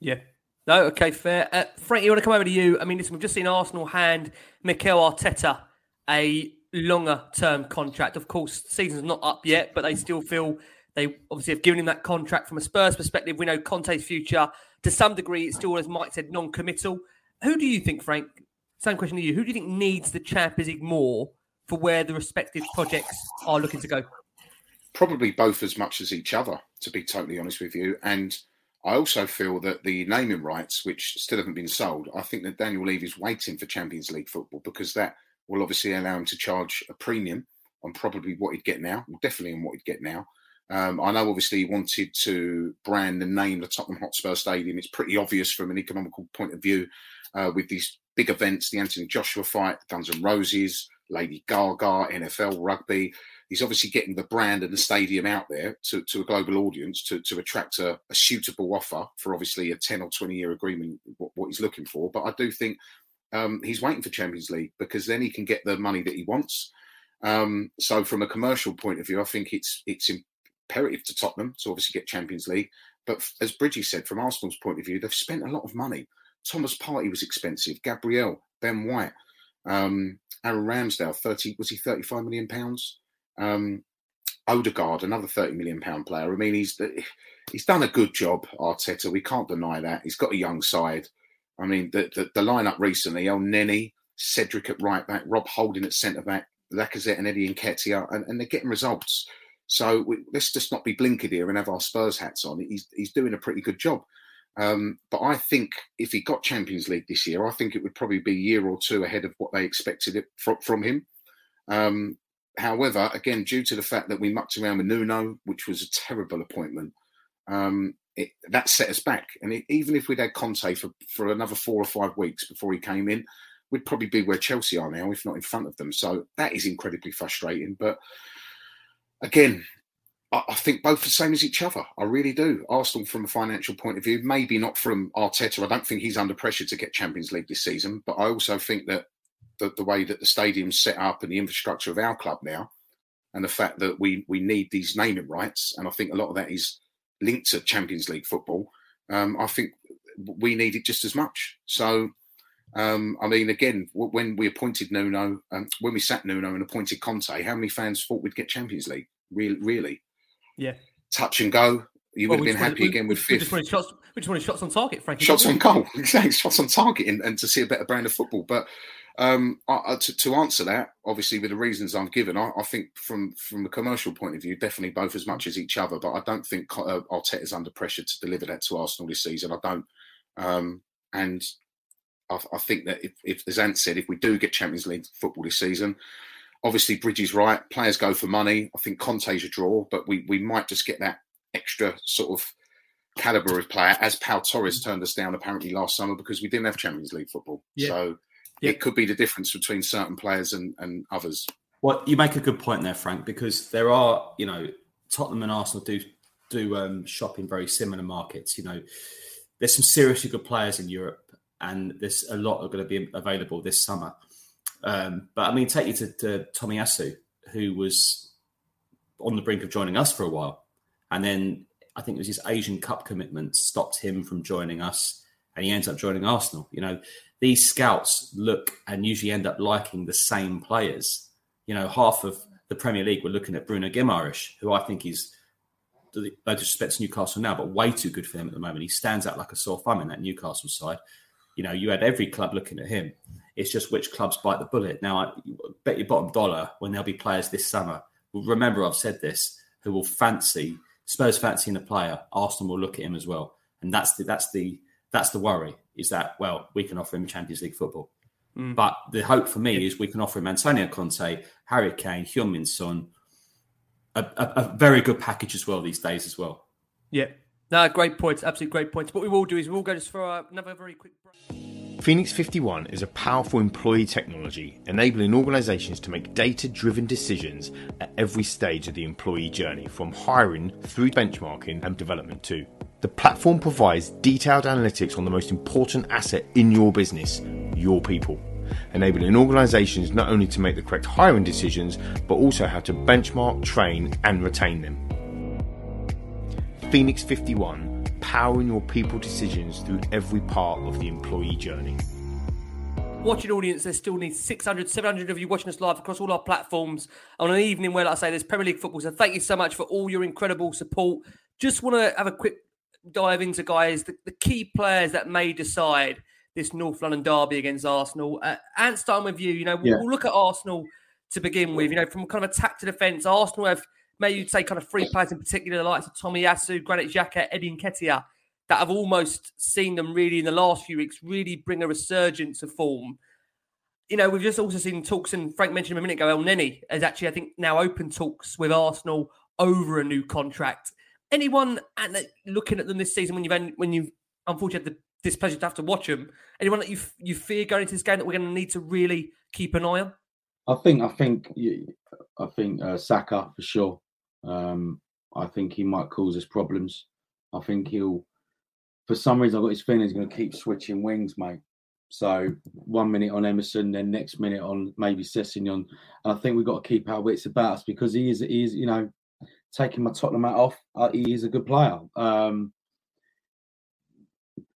Yeah. No, okay, fair. Uh, Frank, you want to come over to you? I mean, listen, we've just seen Arsenal hand Mikel Arteta a longer term contract. Of course, season's not up yet, but they still feel they obviously have given him that contract from a Spurs perspective. We know Conte's future to some degree, it's still, as Mike said, non committal. Who do you think, Frank? Same question to you. Who do you think needs the Champions more for where the respective projects are looking to go? probably both as much as each other, to be totally honest with you. And I also feel that the naming rights, which still haven't been sold, I think that Daniel Levy is waiting for Champions League football because that will obviously allow him to charge a premium on probably what he'd get now, well, definitely on what he'd get now. Um, I know obviously he wanted to brand and name the Tottenham Hotspur Stadium. It's pretty obvious from an economical point of view uh, with these big events, the Anthony Joshua fight, Guns N' Roses, Lady Gaga, NFL rugby. He's obviously getting the brand and the stadium out there to, to a global audience to, to attract a, a suitable offer for obviously a 10 or 20 year agreement, what, what he's looking for. But I do think um, he's waiting for Champions League because then he can get the money that he wants. Um, so from a commercial point of view, I think it's it's imperative to Tottenham to obviously get Champions League. But as Bridgie said, from Arsenal's point of view, they've spent a lot of money. Thomas Partey was expensive. Gabriel, Ben White, um, Aaron Ramsdale, thirty was he thirty five million pounds? Um, Odegaard, another thirty million pound player. I mean, he's he's done a good job, Arteta. We can't deny that. He's got a young side. I mean, the the, the lineup recently: Elneny, Cedric at right back, Rob Holding at centre back, Lacazette and Eddie Nketiah, and, and they're getting results. So we, let's just not be blinkered here and have our Spurs hats on. He's he's doing a pretty good job. Um, but I think if he got Champions League this year, I think it would probably be a year or two ahead of what they expected it from, from him. Um, however, again, due to the fact that we mucked around with Nuno, which was a terrible appointment, um, it, that set us back. And it, even if we'd had Conte for, for another four or five weeks before he came in, we'd probably be where Chelsea are now, if not in front of them. So that is incredibly frustrating. But again, I, I think both the same as each other. I really do. Arsenal, from a financial point of view, maybe not from Arteta. I don't think he's under pressure to get Champions League this season. But I also think that the, the way that the stadium's set up and the infrastructure of our club now, and the fact that we we need these naming rights, and I think a lot of that is linked to Champions League football. Um, I think we need it just as much. So, um, I mean, again, when we appointed Nuno, um, when we sat Nuno and appointed Conte, how many fans thought we'd get Champions League? Really, really? Yeah. Touch and go. You would have been happy we, again with we fifth. Just wanted shots, we just wanted shots on target, frankly. Shots on goal, exactly. Shots on target, and, and to see a better brand of football. But um, I, to, to, answer that, obviously with the reasons I've given, I, I, think from from a commercial point of view, definitely both as much as each other. But I don't think uh, Arteta's under pressure to deliver that to Arsenal this season. I don't, um, and I, I, think that if, if, as Ant said, if we do get Champions League football this season, obviously Bridgie's right, players go for money. I think Conte's a draw, but we we might just get that extra sort of caliber of player, as Pau Torres turned us down apparently last summer because we didn't have Champions League football. Yeah. So it could be the difference between certain players and, and others. Well, you make a good point there, Frank, because there are, you know, Tottenham and Arsenal do do um, shop in very similar markets. You know, there's some seriously good players in Europe, and there's a lot are going to be available this summer. Um, but I mean, take you to, to Tomiyasu, who was on the brink of joining us for a while, and then I think it was his Asian Cup commitment stopped him from joining us, and he ends up joining Arsenal. You know, these scouts look and usually end up liking the same players. You know, half of the Premier League were looking at Bruno Guimaraes, who I think is, no disrespect to Newcastle now, but way too good for them at the moment. He stands out like a sore thumb in that Newcastle side. You know, you had every club looking at him. It's just which clubs bite the bullet. Now, I bet your bottom dollar when there'll be players this summer. Remember, I've said this, who will fancy Spurs fancying a player, Arsenal will look at him as well, and that's the that's the that's the worry. Is that well, we can offer him Champions League football, mm. but the hope for me is we can offer him Antonio Conte, Harry Kane, Heung-min Son, a, a, a very good package as well these days as well. Yeah, no, great points, absolutely great points. What we will do is we'll go just for another very quick break. Phoenix 51 is a powerful employee technology enabling organizations to make data driven decisions at every stage of the employee journey, from hiring through benchmarking and development too. The platform provides detailed analytics on the most important asset in your business, your people, enabling organizations not only to make the correct hiring decisions, but also how to benchmark, train, and retain them. Phoenix 51 powering your people decisions through every part of the employee journey. Watching audience, there still needs 600, 700 of you watching us live across all our platforms on an evening where, like I say, there's Premier League football. So thank you so much for all your incredible support. Just want to have a quick dive into, guys, the, the key players that may decide this North London derby against Arsenal. Uh, and starting with you, you know, we'll, yeah. we'll look at Arsenal to begin with. You know, from kind of attack to defence, Arsenal have maybe you'd say kind of three players in particular, the likes of Tomiyasu, Granit Xhaka, Eddie Nketiah, that have almost seen them really in the last few weeks really bring a resurgence of form. You know, we've just also seen talks, and Frank mentioned a minute ago, Elneny has actually, I think, now open talks with Arsenal over a new contract. Anyone at, looking at them this season when you've when you've unfortunately had the displeasure to have to watch them, anyone that you you fear going into this game that we're going to need to really keep an eye on? I think I think I think uh, Saka for sure. Um, I think he might cause us problems. I think he'll, for some reason, I've got his feeling he's going to keep switching wings, mate. So one minute on Emerson, then next minute on maybe Sessegnon. And I think we've got to keep our wits about us because he is, he is, you know, taking my Tottenham hat off. Uh, he is a good player. Um,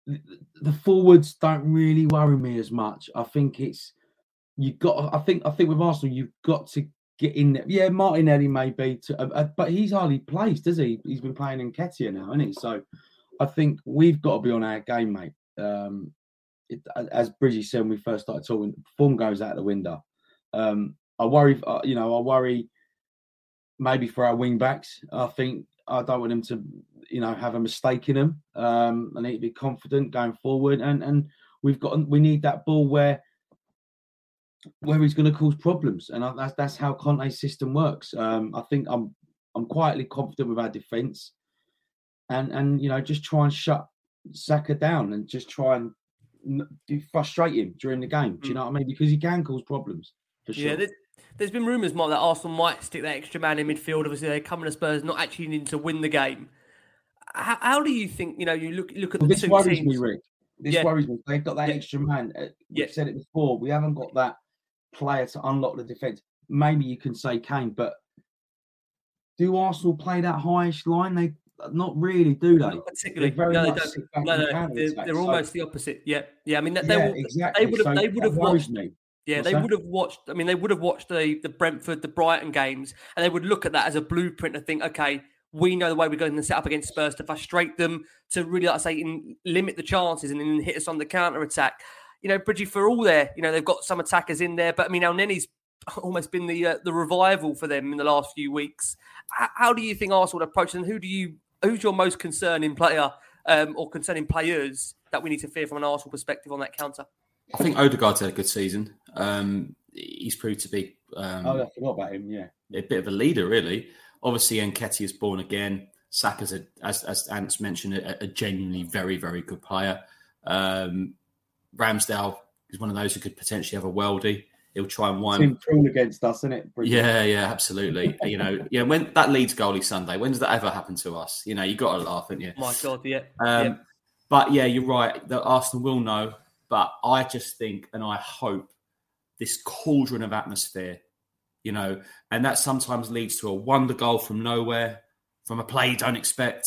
the forwards don't really worry me as much. I think it's you've got. I think I think with Arsenal, you've got to get in there. Yeah, Martinelli maybe, to, uh, uh, but he's hardly placed, does he? He's been playing Nketiah now, isn't he? So I think we've got to be on our game, mate. Um, it, as Bridgie said when we first started talking, form goes out the window. Um, I worry, uh, you know, I worry maybe for our wing backs. I think I don't want them to, you know, have a mistake in them. Um, I need to be confident going forward, and and we've got we need that ball where where he's going to cause problems, and that's that's how Conte's system works. Um, I think I'm I'm quietly confident with our defence, and and you know just try and shut Saka down and just try and frustrate him during the game. Do you mm. know what I mean? Because he can cause problems for sure. Yeah, there's, been rumours, Mark, that Arsenal might stick that extra man in midfield. Obviously, they're coming to Spurs, not actually needing to win the game. How, how, do you think? You know, you look look at well, the this two worries teams. me, Rick. This yeah. worries me. They've got that yeah. extra man. Uh, we've yeah. said it before. We haven't got that player to unlock the defence. Maybe you can say Kane, but do Arsenal play that highish line? They not really, do they? Not particularly. They're no, they don't. No, no, they're, they're so- almost the opposite. Yeah, yeah. I mean, they, Yeah, they, exactly. they would have. So they would have watched. me. Yeah, What's they that? would have watched. I mean, they would have watched the the Brentford, the Brighton games, and they would look at that as a blueprint and think, okay, we know the way we're going to set up against Spurs to frustrate them, to really, like I say, in, limit the chances and then hit us on the counter attack. You know, Bridgie, for all there, you know, they've got some attackers in there, but I mean, Elneny's almost been the uh, the revival for them in the last few weeks. How, how do you think Arsenal would approach, and who do you who's your most concerning player um, or concerning players that we need to fear from an Arsenal perspective on that counter? I think Odegaard's had a good season. Um, he's proved to be um, Oh, I forgot about him. Yeah. a bit of a leader, really. Obviously, Nketiah is born again. Saka's, a, as, as Ants mentioned, a, a genuinely very, very good player. Um, Ramsdale is one of those who could potentially have a worldie. He'll try and wind. Tim Krul against us, isn't it? Bridgie? Yeah, yeah, absolutely. you know, yeah. When that leads goalie Sunday, when does that ever happen to us? You know, you got to laugh, haven't you? My God, yeah. Um, yeah. But yeah, you're right. That Arsenal will know. But I just think, and I hope, this cauldron of atmosphere, you know, and that sometimes leads to a wonder goal from nowhere, from a play you don't expect.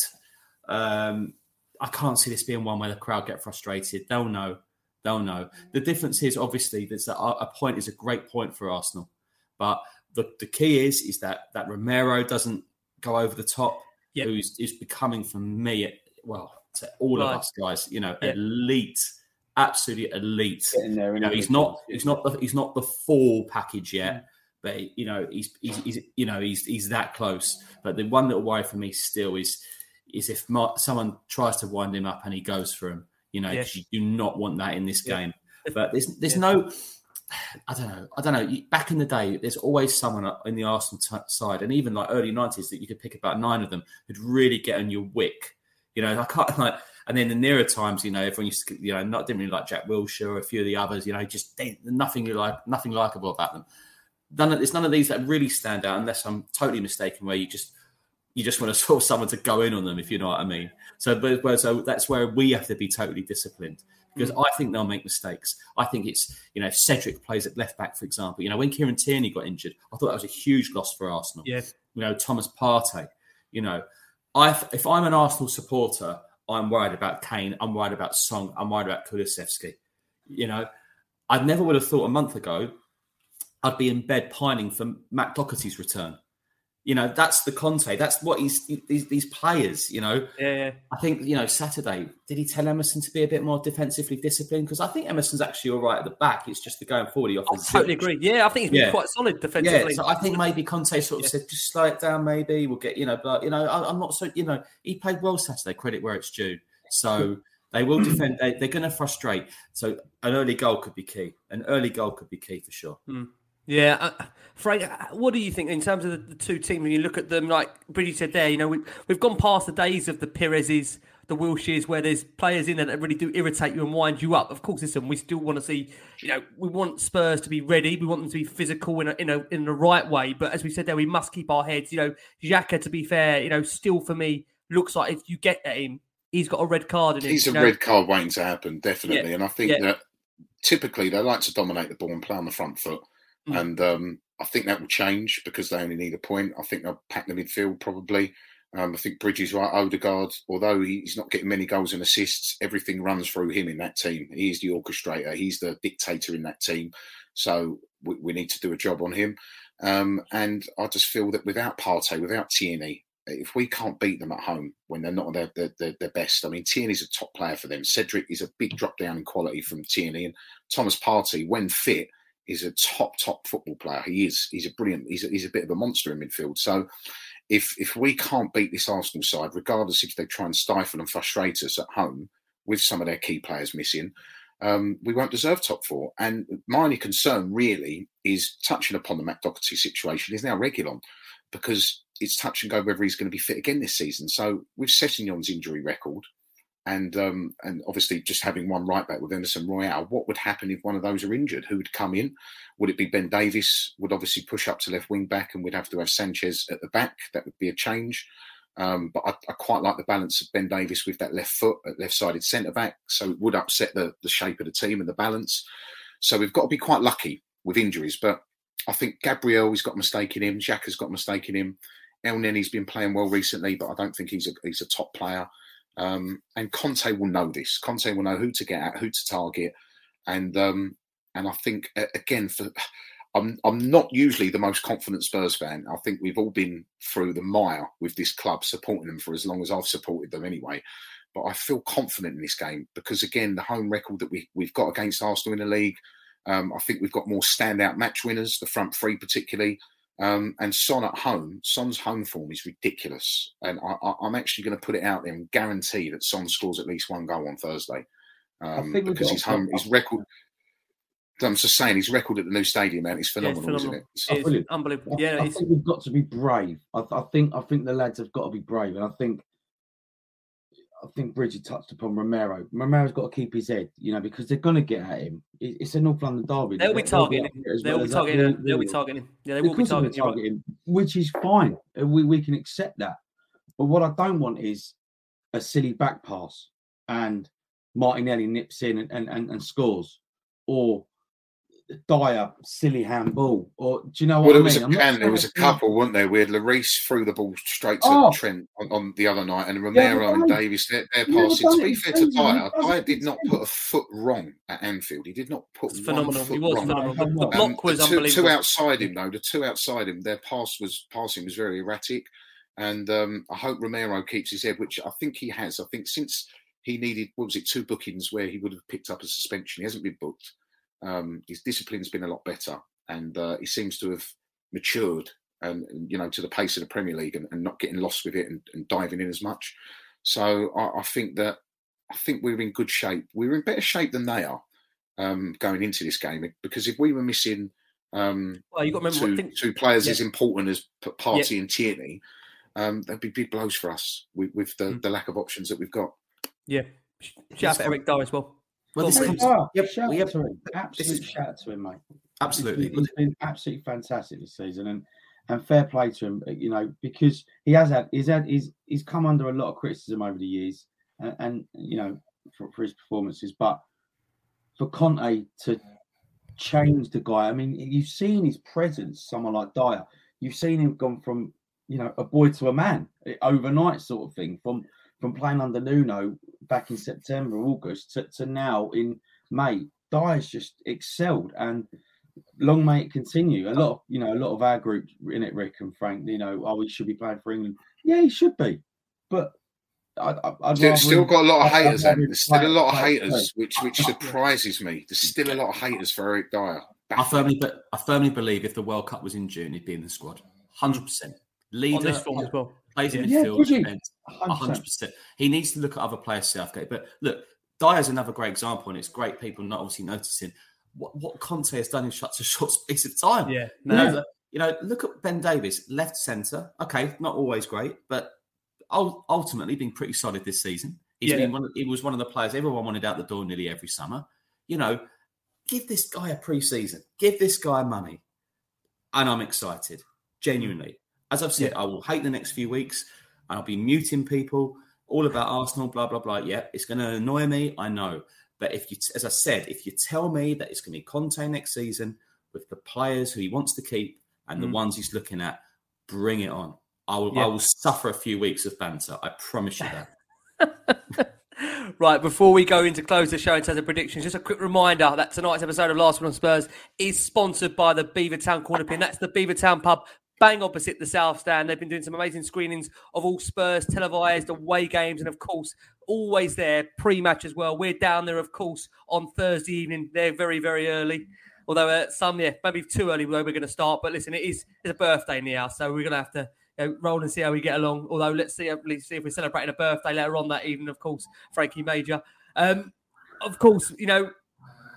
Um, I can't see this being one where the crowd get frustrated. They'll know. They'll know. The difference is obviously that a point is a great point for Arsenal, but the, the key is is that that Romero doesn't go over the top. Yep. Who's is becoming for me, well, to all Right. of us guys, you know, Yep. elite, absolutely elite. There You know, he's not he's not the he's not the full package yet, Mm. but you know he's, he's he's you know he's he's that close. But the one little worry for me still is is if Mar- someone tries to wind him up and he goes for him, you know, Yeah. 'cause you do not want that in this Yeah. game. But there's there's Yeah. no. I don't know. I don't know. Back in the day, there's always someone in the Arsenal t- side, and even like early '90s, that you could pick about nine of them who'd really get on your wick. You know, I can't like. And then the nearer times, you know, everyone used to, you know, not didn't really like Jack Wilshere or a few of the others. You know, just they, nothing you like, nothing likable about them. None of there's none of these that really stand out, unless I'm totally mistaken. Where you just you just want to sort of someone to go in on them, if you know what I mean. So, but, so that's where we have to be totally disciplined because mm. I think they'll make mistakes. I think it's you know if Cedric plays at left back, for example. You know when Kieran Tierney got injured, I thought that was a huge loss for Arsenal. Yes. You know Thomas Partey. You know, I if I'm an Arsenal supporter, I'm worried about Kane. I'm worried about Son. I'm worried about Kulusevski. You know, I never would have thought a month ago I'd be in bed pining for Matt Doherty's return. You know, that's the Conte. That's what he's these, these players. You know, Yeah, yeah. I think you know Saturday. Did he tell Emerson to be a bit more defensively disciplined? Because I think Emerson's actually all right at the back. It's just the going forward. He I offers totally zilch. agree. Yeah, I think he's been Yeah. quite solid defensively. Yeah, so I think maybe Conte sort of said, just slow it down, maybe we'll get, you know, but you know, I, I'm not so, you know, he played well Saturday, credit where it's due. So they will defend, they, they're going to frustrate. So an early goal could be key. An early goal could be key for sure. Hmm. Yeah, uh, Frank, uh, what do you think in terms of the, the two teams? When you look at them, like Bridgie said there, you know, we, we've gone past the days of the Perez's, the Wilsheres, where there's players in there that really do irritate you and wind you up. Of course, listen, we still want to see, you know, we want Spurs to be ready. We want them to be physical in a, in a in the right way. But as we said there, we must keep our heads. You know, Xhaka, to be fair, you know, still for me looks like if you get at him, he's got a red card in him. He's a know? red card waiting to happen, definitely. Yeah, And I think yeah. that typically they like to dominate the ball and play on the front foot. Mm. And um, I think that will change because they only need a point. I think they'll pack the midfield probably. Um, I think Bridgie's right. Odegaard, although he's not getting many goals and assists, everything runs through him in that team. He's the orchestrator. He's the dictator in that team. So we, we need to do a job on him. Um, and I just feel that without Partey, without Tierney, if we can't beat them at home when they're not their, their, their best, I mean, Tierney's a top player for them. Cedric is a big drop down in quality from Tierney, and Thomas Partey, when fit, is a top top football player. He is. He's a brilliant. He's a, he's a bit of a monster in midfield. So if if we can't beat this Arsenal side, regardless if they try and stifle and frustrate us at home with some of their key players missing, um, we won't deserve top four. And my only concern really is touching upon the Matt situation is now Reguilon because it's touch and go whether he's going to be fit again this season. So with Sessegnon's injury record and um, and obviously just having one right back with Emerson Royal, what would happen if one of those are injured? Who would come in? Would it be Ben Davies? Would obviously push up to left wing back, and we'd have to have Sanchez at the back. That would be a change. Um, but I, I quite like the balance of Ben Davies with that left foot at left-sided centre back, so it would upset the, the shape of the team and the balance. So we've got to be quite lucky with injuries. But I think Gabriel has got a mistake in him. Jack has got a mistake in him. Elneny's been playing well recently, but I don't think he's a he's a top player. Um, and Conte will know this. Conte will know who to get at, who to target, and um, and I think again for I'm I'm not usually the most confident Spurs fan. I think we've all been through the mire with this club, supporting them for as long as I've supported them anyway. But I feel confident in this game because again, the home record that we we've got against Arsenal in the league, um, I think we've got more standout match winners, the front three particularly. Um, and Son at home, Son's home form is ridiculous, and I, am actually going to put it out there and guarantee that Son scores at least one goal on Thursday um, because his home, his record. I'm just saying, his record at the new stadium, man, is phenomenal, yeah, phenomenal. isn't it? It's, it's unbelievable. Yeah, I, I think we've got to be brave. I, I, think I think the lads have got to be brave, and I think I think Bridgie touched upon Romero. Romero's got to keep his head, you know, because they're going to get at him. It's a North London derby. They'll be targeting him. They'll be targeting him. They'll be targeting him. Yeah, they will be targeting him, which is fine. Uh, we we can accept that. But what I don't want is a silly back pass and Martinelli nips in and, and, and, and scores, or Dier silly handball, or do you know what well, I there was mean? A can, there was a couple, weren't there? We had Lloris threw the ball straight to oh. Trent on, on, the other night, and Romero yeah, and Davies they're, they're passing. To be fair to Dier, Dier did not put a foot wrong at Anfield. He did not put it's one phenomenal. foot he was wrong. Phenomenal. The, the block um, was the two, unbelievable. Two outside him though, the two outside him, their pass was passing was very erratic, and um, I hope Romero keeps his head, which I think he has. I think since he needed what was it two bookings where he would have picked up a suspension, he hasn't been booked. Um, his discipline's been a lot better, and uh, he seems to have matured, and, you know, to the pace of the Premier League, and, and not getting lost with it and, and, diving in as much. So I, I, think that I think we're in good shape. We're in better shape than they are um, going into this game because if we were missing um, well, you got to remember, two, think, two players yeah. as important as Partey yeah. and Tierney, um, that'd be big blows for us with, with the, mm. the lack of options that we've got. Yeah, shout out Eric Dier as well. Well, this comes, oh, yep, shout yep. to him. Absolute shout to him, mate. Absolutely, he's been, he's been absolutely fantastic this season, and and fair play to him. You know, because he has had he's had he's he's come under a lot of criticism over the years, and, and you know for, for his performances, but for Conte to change the guy. I mean, you've seen his presence. Someone like Dier, you've seen him gone from you know a boy to a man eh, overnight, sort of thing. From from playing under Nuno back in September, August to, to now in May, Dier's just excelled and long may it continue. A lot of you know, a lot of our group in it, Rick and Frank, you know, oh, he should be playing for England. Yeah, he should be, but I, I, still, still got a lot of haters. Eh? There's still a lot of haters, which which surprises me. There's still a lot of haters for Eric Dier. I firmly, I firmly believe if the World Cup was in June, he'd be in the squad, hundred percent. Leader on this form as well plays in midfield. hundred percent. He needs to look at other players, Southgate. But look, Dier's another great example, and it's great people not obviously noticing what, what Conte has done in such a short space of time. Yeah, no. you, know, you know, look at Ben Davies, left centre. Okay, not always great, but ultimately been pretty solid this season. He's yeah. been one. Of, he was one of the players everyone wanted out the door nearly every summer. You know, give this guy a pre-season, give this guy money, and I'm excited, genuinely. As I've said, yeah. I will hate the next few weeks. I'll be muting people, all about Arsenal, blah, blah, blah. Yeah, it's going to annoy me. I know. But if you, as I said, if you tell me that it's going to be Conte next season with the players who he wants to keep and mm. the ones he's looking at, bring it on. I will, yeah. I will suffer a few weeks of banter. I promise you that. right, before we go into close the show in terms of predictions, just a quick reminder that tonight's episode of Last Word on Spurs is sponsored by the Beavertown Corner Pin. That's the Beavertown pub bang opposite the South Stand. They've been doing some amazing screenings of all Spurs televised away games, and of course, always there pre-match as well. We're down there, of course, on Thursday evening. They're very, very early. Although uh, some, yeah, maybe too early where we're going to start. But listen, it is it's a birthday in the house, so we're going to have to you know, roll and see how we get along. Although let's see, let's see if we're celebrating a birthday later on that evening. Of course, Frankie Major. Um, of course, you know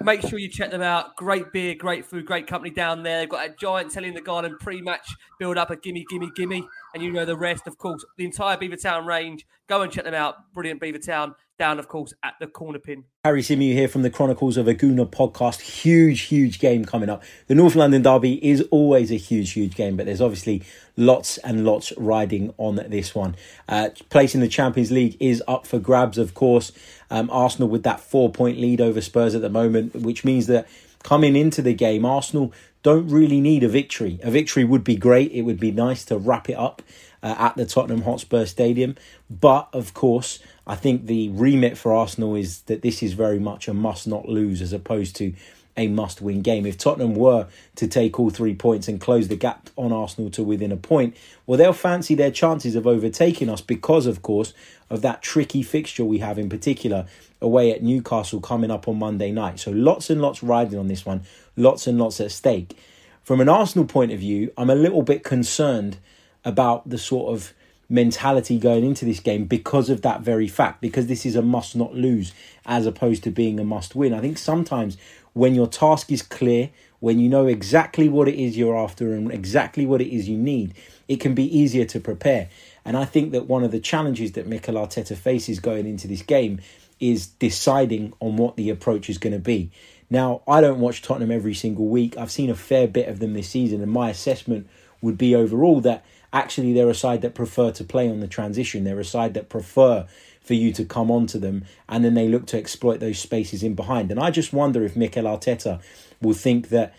Make sure you check them out. Great beer, great food, great company down there. They've got a giant telly in the garden pre-match build up a gimme, gimme, gimme, and you know the rest. Of course, the entire Beavertown range. Go and check them out. Brilliant Beavertown down, of course, at the corner pin. Harry Symeou here from the Chronicles of a Gooner podcast. Huge, huge game coming up. The North London Derby is always a huge, huge game, but there's obviously lots and lots riding on this one. Uh, place in the Champions League is up for grabs, of course. Um, Arsenal with that four point lead over Spurs at the moment, which means that coming into the game, Arsenal don't really need a victory. A victory would be great. It would be nice to wrap it up uh, at the Tottenham Hotspur Stadium. But of course, I think the remit for Arsenal is that this is very much a must not lose as opposed to a must win game. If Tottenham were to take all three points and close the gap on Arsenal to within a point, well, they'll fancy their chances of overtaking us because, of course, of that tricky fixture we have in particular away at Newcastle coming up on Monday night. So lots and lots riding on this one, lots and lots at stake. From an Arsenal point of view, I'm a little bit concerned about the sort of mentality going into this game because of that very fact, because this is a must not lose as opposed to being a must win. I think sometimes when your task is clear, when you know exactly what it is you're after and exactly what it is you need, it can be easier to prepare. And I think that one of the challenges that Mikel Arteta faces going into this game is deciding on what the approach is going to be. Now, I don't watch Tottenham every single week. I've seen a fair bit of them this season, and my assessment would be overall that actually they're a side that prefer to play on the transition. They're a side that prefer for you to come onto them, and then they look to exploit those spaces in behind. And I just wonder if Mikel Arteta will think that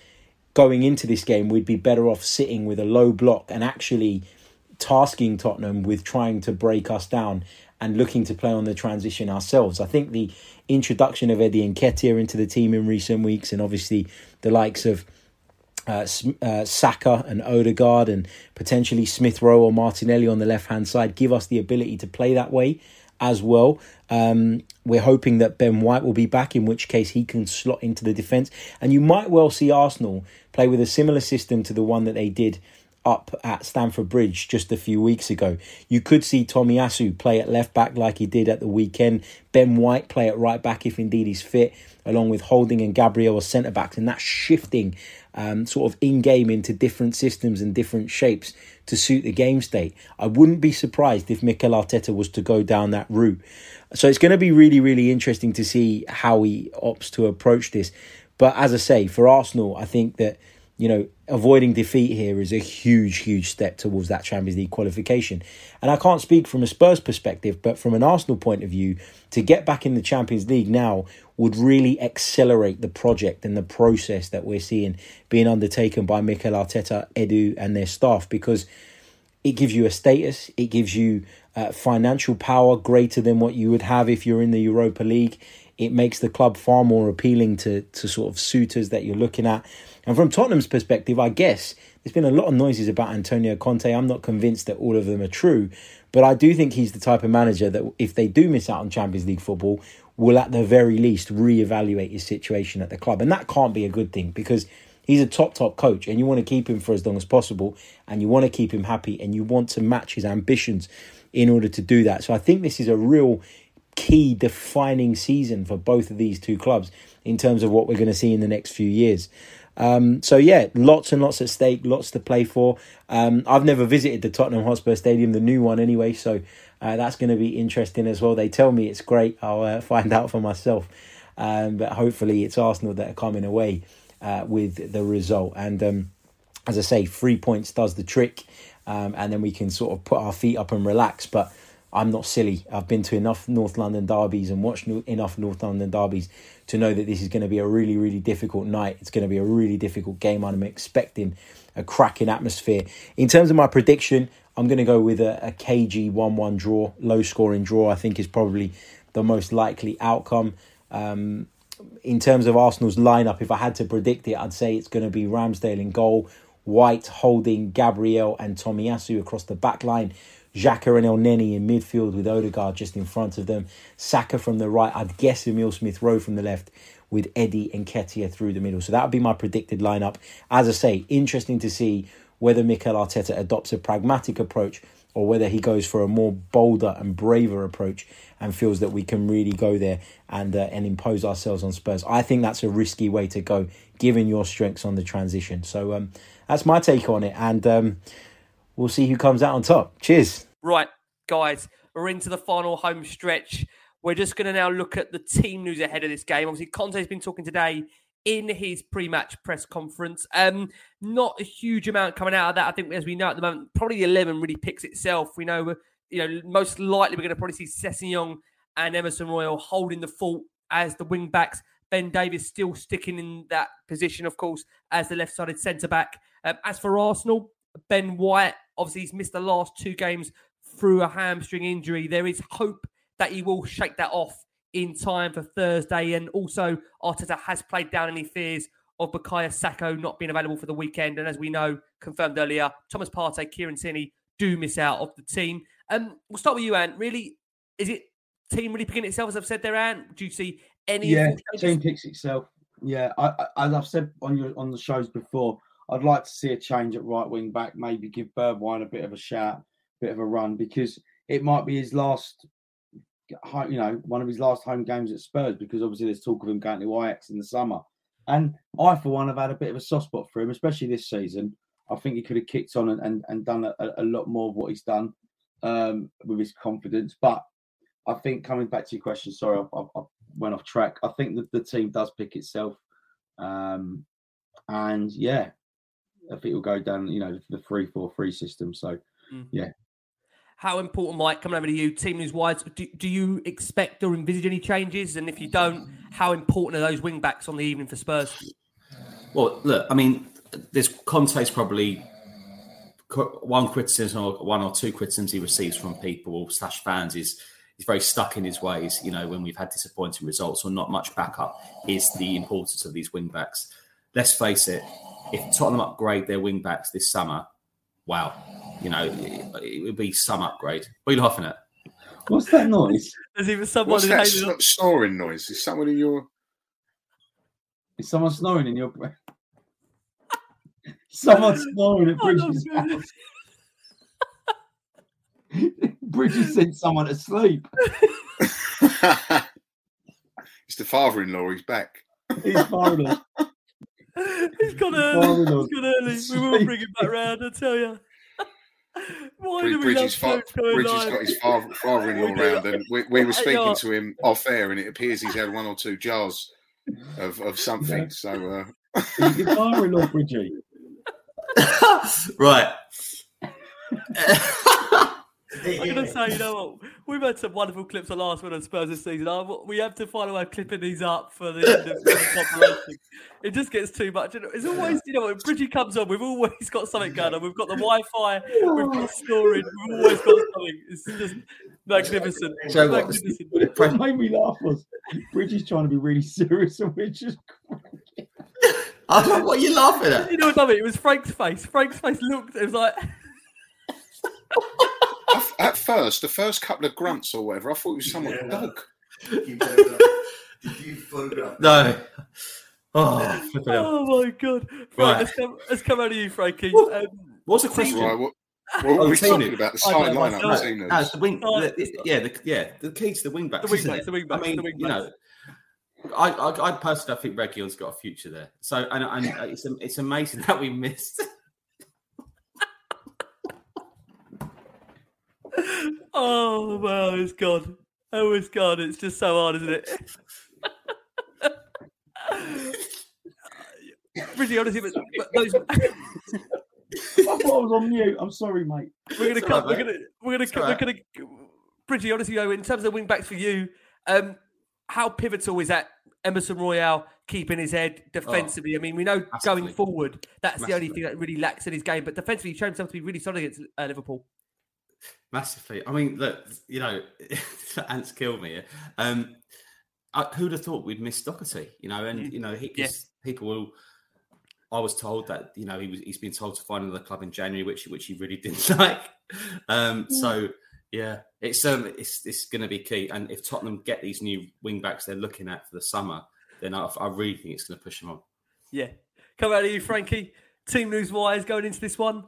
going into this game, we'd be better off sitting with a low block and actually tasking Tottenham with trying to break us down and looking to play on the transition ourselves. I think the introduction of Eddie Nketiah into the team in recent weeks, and obviously the likes of uh, uh, Saka and Odegaard and potentially Smith Rowe or Martinelli on the left hand side give us the ability to play that way as well. Um, we're hoping that Ben White will be back, in which case he can slot into the defence. And you might well see Arsenal play with a similar system to the one that they did up at Stamford Bridge just a few weeks ago. You could see Tomiyasu play at left back like he did at the weekend. Ben White play at right back if indeed he's fit, along with Holding and Gabriel as centre backs. And that shifting um, sort of in game into different systems and different shapes to suit the game state. I wouldn't be surprised if Mikel Arteta was to go down that route. So it's going to be really, really interesting to see how he opts to approach this. But as I say, for Arsenal, I think that you know, avoiding defeat here is a huge, huge step towards that Champions League qualification. And I can't speak from a Spurs perspective, but from an Arsenal point of view, to get back in the Champions League now would really accelerate the project and the process that we're seeing being undertaken by Mikel Arteta, Edu, and their staff because it gives you a status, it gives you uh, financial power greater than what you would have if you're in the Europa League. It makes the club far more appealing to, to sort of suitors that you're looking at. And from Tottenham's perspective, I guess there's been a lot of noises about Antonio Conte. I'm not convinced that all of them are true, but I do think he's the type of manager that if they do miss out on Champions League football, will at the very least reevaluate his situation at the club. And that can't be a good thing because he's a top, top coach and you want to keep him for as long as possible and you want to keep him happy and you want to match his ambitions in order to do that. So I think this is a real key defining season for both of these two clubs in terms of what we're going to see in the next few years. Um, so yeah, lots and lots at stake, lots to play for. Um, I've never visited the Tottenham Hotspur Stadium, the new one anyway, so uh, that's going to be interesting as well. They tell me it's great. I'll uh, find out for myself. Um, but hopefully, it's Arsenal that are coming away uh, with the result. And um, as I say, three points does the trick, um, and then we can sort of put our feet up and relax. But I'm not silly. I've been to enough North London derbies and watched enough North London derbies to know that this is going to be a really, really difficult night. It's going to be a really difficult game. I'm expecting a cracking atmosphere. In terms of my prediction, I'm going to go with a, a KG 1 1 draw, low scoring draw, I think is probably the most likely outcome. Um, in terms of Arsenal's lineup, if I had to predict it, I'd say it's going to be Ramsdale in goal, White holding Gabriel and Tomiyasu across the back line. Xhaka and Elneny in midfield with Odegaard just in front of them. Saka from the right. I'd guess Emil Smith Rowe from the left with Eddie Nketiah through the middle. So that would be my predicted lineup. As I say, interesting to see whether Mikel Arteta adopts a pragmatic approach or whether he goes for a more bolder and braver approach and feels that we can really go there and uh, and impose ourselves on Spurs. I think that's a risky way to go, given your strengths on the transition. So um, that's my take on it, and um, we'll see who comes out on top. Cheers. Right, guys, we're into the final home stretch. We're just going to now look at the team news ahead of this game. Obviously, Conte's been talking today in his pre-match press conference. Um, not a huge amount coming out of that. I think, as we know at the moment, probably the eleven really picks itself. We know, you know, most likely we're going to probably see Sessegnon and Emerson Royal holding the fort as the wing backs. Ben Davies still sticking in that position, of course, as the left-sided centre back. Um, as for Arsenal, Ben White obviously he's missed the last two games through a hamstring injury. There is hope that he will shake that off in time for Thursday, and also Arteta has played down any fears of Bukayo Saka not being available for the weekend. And as we know, confirmed earlier, Thomas Partey, Kieran Tierney do miss out of the team. Um, we'll start with you, Ant. Really, is it team really picking itself, as I've said there, Ant? Do you see any? Yeah, team picks itself. Yeah, I, I, as I've said on your on the shows before, I'd like to see a change at right wing back. Maybe give Bergwijn a bit of a shout, a bit of a run, because it might be his last, you know, one of his last home games at Spurs. Because obviously there's talk of him going to Ajax in the summer. And I, for one, have had a bit of a soft spot for him, especially this season. I think he could have kicked on and, and, and done a, a, lot more of what he's done um, with his confidence. But I think coming back to your question, sorry, I, I, I went off track. I think that the team does pick itself. Um, and yeah, I think it'll go down, you know, the three four three system. So mm. yeah. How important, Mike, coming over to you, team news wise, do, do you expect or envisage any changes? And if you don't, how important are those wing backs on the evening for Spurs? Well, look, I mean, this Conte's probably one criticism or one or two criticisms he receives from people slash fans is he's very stuck in his ways. You know, when we've had disappointing results or not much backup, is the importance of these wing backs. Let's face it, if Tottenham upgrade their wing backs this summer, wow, you know, it, it would be some upgrade. What are you laughing at? What's that noise? There's even someone What's that snoring noise? Is someone in your? Is someone snoring in your? Someone snoring at oh, Bridges' oh, house. Bridges sent someone to sleep. it's the father-in-law. He's back. He's father-in-law. He's gone early. He's gone early. We will bring him back round. I tell you. Why do we Bridges, fa- Bridges got his father, father-in-law round, and we, we were speaking to him off air, and it appears he's had one or two jars of, of something. So, uh... your father-in-law, Bridgie. right. I'm going to say, you know what? We've had some wonderful clips of Last Word on Spurs this season. We have to find a way of clipping these up for the end of the compilation. It just gets too much. It's always, you know, when Bridgie comes on, we've always got something going on. We've got the Wi Fi, we've got storage, we've always got something. It's just magnificent. So magnificent. What made me laugh was Bridgie's trying to be really serious and we're just what are you laughing at? You know what I mean? It was Frank's face. Frank's face looked, it was like. At first, the first couple of grunts or whatever, I thought it was someone's yeah. dog. no. Oh, oh my god! Right, right. Let's, come, let's come out of you, Frankie. Um, What's the question? Right, what, what were we talking about? The side lineup. No, no, the wing. The, yeah, the, yeah, the key to the wing backs. The wing backs. The wing backs. I mean, you know, I, I, I personally I think Reguilon's got a future there. So, and, and it's it's amazing that we missed. Oh wow, it's gone. Oh, it's gone. It's just so hard, isn't it? Pretty honestly, but, but those. I thought I was on mute. I'm sorry, mate. We're gonna cut. Right, we're gonna. We're gonna. We're gonna. Pretty honestly, though, in terms of wing backs for you, um, how pivotal is that Emerson Royal keeping his head defensively? Oh, I mean, we know going forward, that's massively. the only thing that really lacks in his game. But defensively, he showed himself to be really solid against uh, Liverpool. Massively. I mean, look, you know, ants kill me. Um, I, who'd have thought we'd miss Doherty? You know, and mm. you know, he, yeah. people will. I was told that you know he was he's been told to find another club in January, which which he really didn't like. Um, so yeah, it's um, it's it's going to be key. And if Tottenham get these new wing backs they're looking at for the summer, then I, I really think it's going to push them on. Yeah, come out of you, Frankie. Team news wise, going into this one,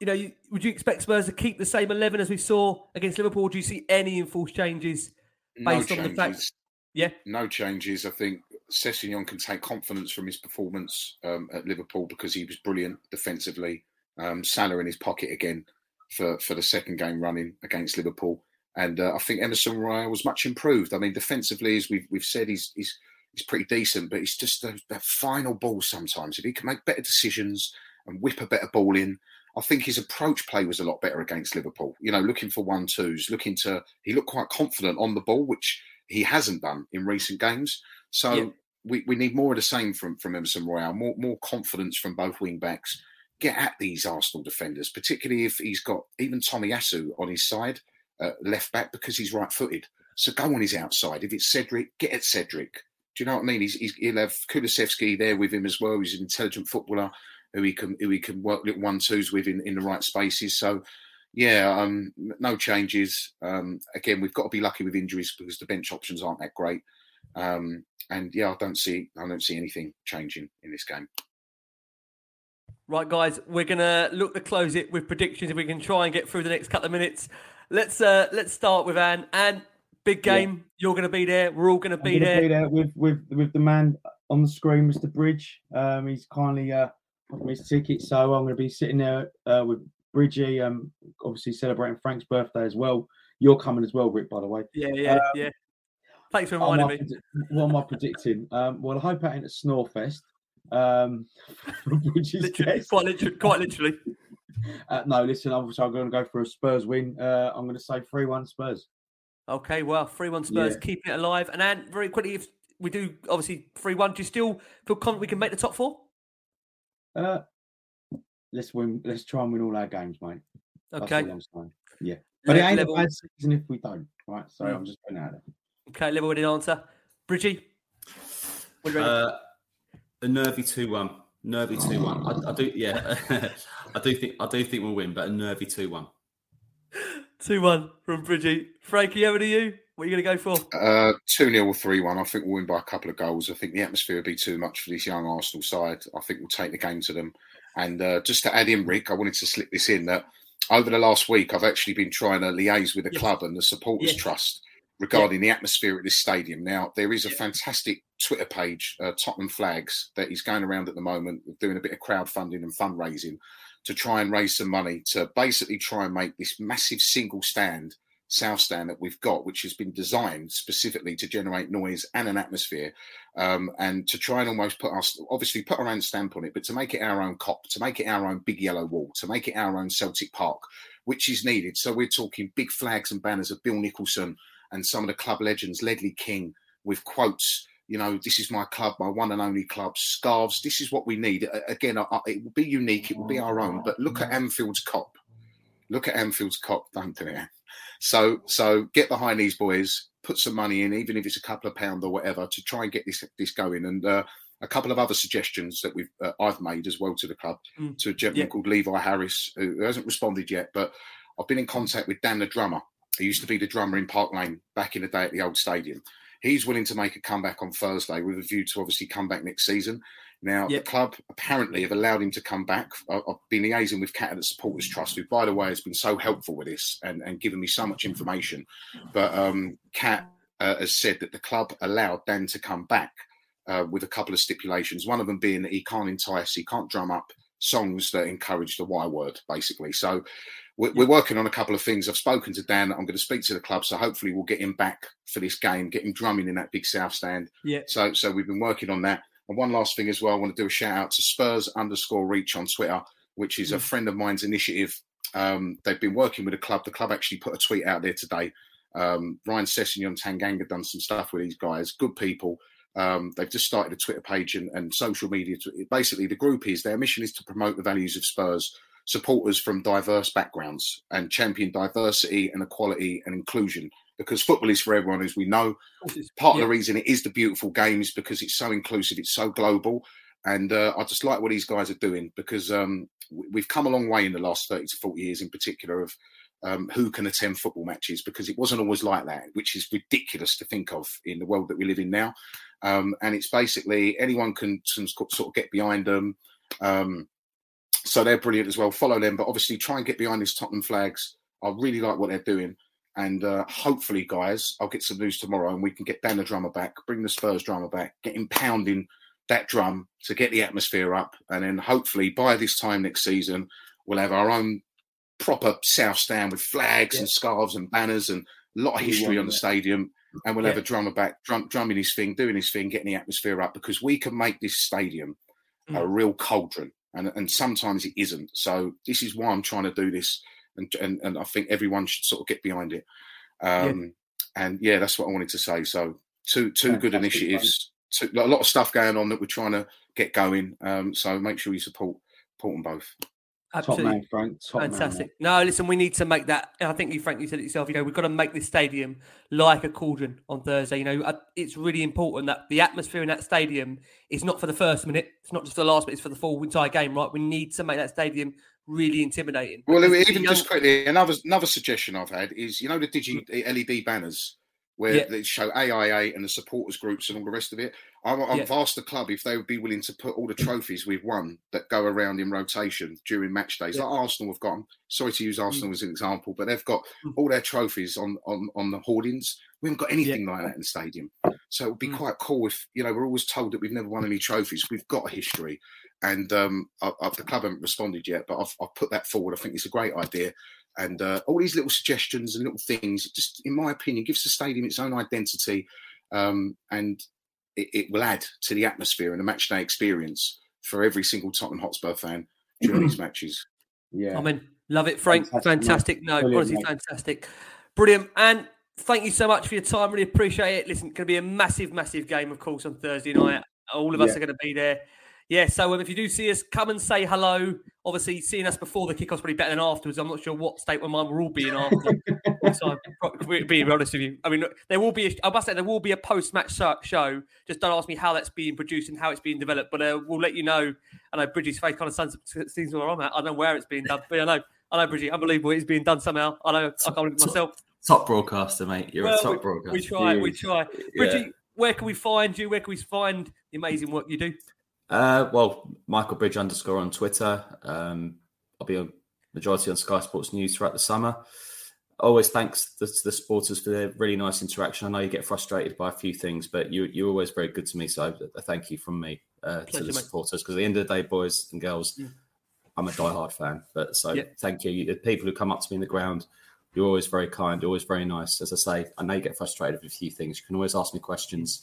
you know, you, would you expect Spurs to keep the same eleven as we saw against Liverpool? do you see any enforced changes based no on changes. the fact? Yeah, no changes. I think Sessegnon can take confidence from his performance um, at Liverpool because he was brilliant defensively. Um, Salah in his pocket again for, for the second game running against Liverpool. And uh, I think Emerson Royal was much improved. I mean, defensively, as we've, we've said, he's, he's, he's pretty decent, but it's just that final ball sometimes. If he can make better decisions and whip a better ball in, I think his approach play was a lot better against Liverpool. You know, looking for one twos, looking to, he looked quite confident on the ball, which he hasn't done in recent games. So, yeah. we, we need more of the same from from Emerson Royal, more more confidence from both wing backs. Get at these Arsenal defenders, particularly if he's got even Tomiyasu on his side, uh, left back, because he's right footed. So go on his outside. If it's Cedric, get at Cedric. Do you know what I mean? He's, he's, he'll have Kulusevski there with him as well. He's an intelligent footballer who he can who he can work little one twos with in, in the right spaces. So yeah, um, no changes. Um, again, we've got to be lucky with injuries because the bench options aren't that great. Um, and yeah, I don't see I don't see anything changing in this game. Right, guys, we're gonna look to close it with predictions if we can try and get through the next couple of minutes. Let's uh let's start with Anne. Anne, big game. Yeah. You're gonna be there. We're all gonna, be, gonna there. be there. with with with the man on the screen, Mr. Bridge. Um, he's kindly uh his ticket, so I'm gonna be sitting there uh, with Bridgie. Um, obviously celebrating Frank's birthday as well. You're coming as well, Rick. By the way. Yeah, yeah, um, yeah. Thanks for reminding me. What am I predicting? Um, well, I hope I ain't at Snorefest. Um, literally, quite literally, quite literally. Uh, no, listen. Obviously, I'm going to go for a Spurs win. Uh, I'm going to say three-one Spurs. Okay, well, three-one Spurs, yeah. keeping it alive. And then, very quickly, if we do obviously three-one, do you still feel confident we can make the top four? Uh, let's win. Let's try and win all our games, mate. Okay. Yeah, but it ain't level. a bad season if we don't. Right. So mm. I'm just putting out there. Okay, level winning answer. Bridgie. Uh, a nervy two-one. Nervy two-one. I, I do. Yeah, I do think. I do think we'll win, but a nervy two-one. Two-one from Bridgie. Frankie, over to you. What are you going to go for? Uh, 2 0 or 3 1. I think we'll win by a couple of goals. I think the atmosphere will be too much for this young Arsenal side. I think we'll take the game to them. And uh, just to add in, Rick, I wanted to slip this in that over the last week, I've actually been trying to liaise with the yes. club and the supporters yes. trust regarding yeah. the atmosphere at this stadium. Now, there is a fantastic Twitter page, uh, Tottenham Flags, that is going around at the moment, doing a bit of crowdfunding and fundraising to try and raise some money to basically try and make this massive single stand south stand that we've got, which has been designed specifically to generate noise and an atmosphere, um, and to try and almost put us, obviously, put our own stamp on it, but to make it our own Kop, to make it our own big yellow wall, to make it our own Celtic Park, which is needed. So we're talking big flags and banners of Bill Nicholson and some of the club legends, Ledley King, with quotes. You know, this is my club, my one and only club. Scarves. This is what we need. Again, it will be unique. It will be our own. But look at Anfield's Kop. Look at Anfield's Kop. Don't do it. So so get behind these boys, put some money in, even if it's a couple of pound or whatever, to try and get this this going. And uh, a couple of other suggestions that we've uh, I've made as well to the club mm. to a gentleman yeah. called Levi Harris who hasn't responded yet, but I've been in contact with Dan the drummer. He used to be the drummer in Park Lane back in the day at the old stadium. He's willing to make a comeback on Thursday with a view to obviously come back next season. Now, yep. the club apparently have allowed him to come back. I've been liaising with Cat at the Supporters Trust, who, by the way, has been so helpful with this and, and given me so much information. But um, Cat uh, has said that the club allowed Dan to come back uh, with a couple of stipulations. One of them being that he can't entice, he can't drum up songs that encourage the Y word, basically. So we're, we're, working on a couple of things. I've spoken to Dan. I'm going to speak to the club, so hopefully we'll get him back for this game, get him drumming in that big south stand. Yeah. So so we've been working on that. And one last thing as well, I want to do a shout out to Spurs underscore Reach on Twitter, which is mm. a friend of mine's initiative. Um, they've been working with the club. The club actually put a tweet out there today. Um, Ryan Sessegnon Tanganga done some stuff with these guys. Good people. Um, they've just started a Twitter page and, and social media. To, basically, the group is their mission is to promote the values of Spurs supporters from diverse backgrounds and champion diversity and equality and inclusion because football is for everyone, as we know. Part yeah. of the reason it is the beautiful game is because it's so inclusive, it's so global. And uh, I just like what these guys are doing because um, we've come a long way in the last 30 to 40 years, in particular, of um, who can attend football matches because it wasn't always like that, which is ridiculous to think of in the world that we live in now. Um, and it's basically anyone can, can, sort of get behind them. Um, so they're brilliant as well. Follow them, but obviously try and get behind these Tottenham flags. I really like what they're doing. And uh, hopefully, guys, I'll get some news tomorrow and we can get Dan the drummer back, bring the Spurs drummer back, get him pounding that drum to get the atmosphere up. And then hopefully by this time next season, we'll have our own proper South Stand with flags yeah. and scarves and banners and a lot of history on the stadium. And we'll yeah. have a drummer back, drum, drumming his thing, doing his thing, getting the atmosphere up because we can make this stadium mm. a real cauldron. And, and sometimes it isn't. So this is why I'm trying to do this and, and, and I think everyone should sort of get behind it. Um, yeah. And yeah, that's what I wanted to say. So two two good initiatives. to, a lot of stuff going on that we're trying to get going. Um, so make sure you support support them both. Top man, Frank. Top Fantastic. Man, no, listen, we need to make that. and I think you, Frank, you said it yourself. You know, we've got to make this stadium like a cauldron on Thursday. You know, uh, it's really important that the atmosphere in that stadium is not for the first minute. It's not just the last minute. It's for the full entire game, right? We need to make that stadium really intimidating. Well, even the just quickly, another another suggestion I've had is you know the digi LED banners where Yeah. they show AIA and the supporters groups and all the rest of it. I've, I've asked the club if they would be willing to put all the trophies we've won that go around in rotation during match days. Yeah. Like Arsenal have got. Sorry to use Arsenal Mm. as an example, but they've got all their trophies on on on the hoardings. We haven't got anything like that in the stadium, so it would be quite cool if you know we're always told that we've never won any trophies. We've got a history, and um, I, I, the club haven't responded yet, but I've, I've put that forward. I think it's a great idea. And uh, all these little suggestions and little things, just in my opinion, gives the stadium its own identity, um, and it, it will add to the atmosphere and the match day experience for every single Tottenham Hotspur fan during these matches. Yeah. I mean, love it, Frank. Fantastic, Fantastic. No, Brilliant, honestly, mate. fantastic. Brilliant. And thank you so much for your time. Really appreciate it. Listen, it's going to be a massive, massive game, of course, on Thursday night. All of us Yeah. are going to be there. Yeah, so um, if you do see us, come and say hello. Obviously, seeing us before the kickoff's probably better than afterwards. I'm not sure what state of mind we'll all be in after. so I'm being honest with you. I mean, there will be. A, I must say there will be a post-match show. Just don't ask me how that's being produced and how it's being developed, but uh, we'll let you know. I know Bridgie's face kind of sends- seems where I'm at. I don't know where it's being done, but I know. I know, Bridgie. Unbelievable. It's being done somehow. I know. I can't believe it myself. Top broadcaster, mate. You're Well, a top we, broadcaster. we try. We try. Yeah. Bridgie, where can we find you? Where can we find the amazing work you do? Uh, well, Michael Bridge underscore on Twitter. Um, I'll be on majority on Sky Sports News throughout the summer. Always thanks to the supporters for their really nice interaction. I know you get frustrated by a few things, but you, you're always very good to me. So a thank you from me uh, to the supporters because at the end of the day, boys and girls, Yeah. I'm a diehard fan. But so Yeah. thank you. The people who come up to me in the ground, you're always very kind, you're always very nice. As I say, I know you get frustrated with a few things. You can always ask me questions,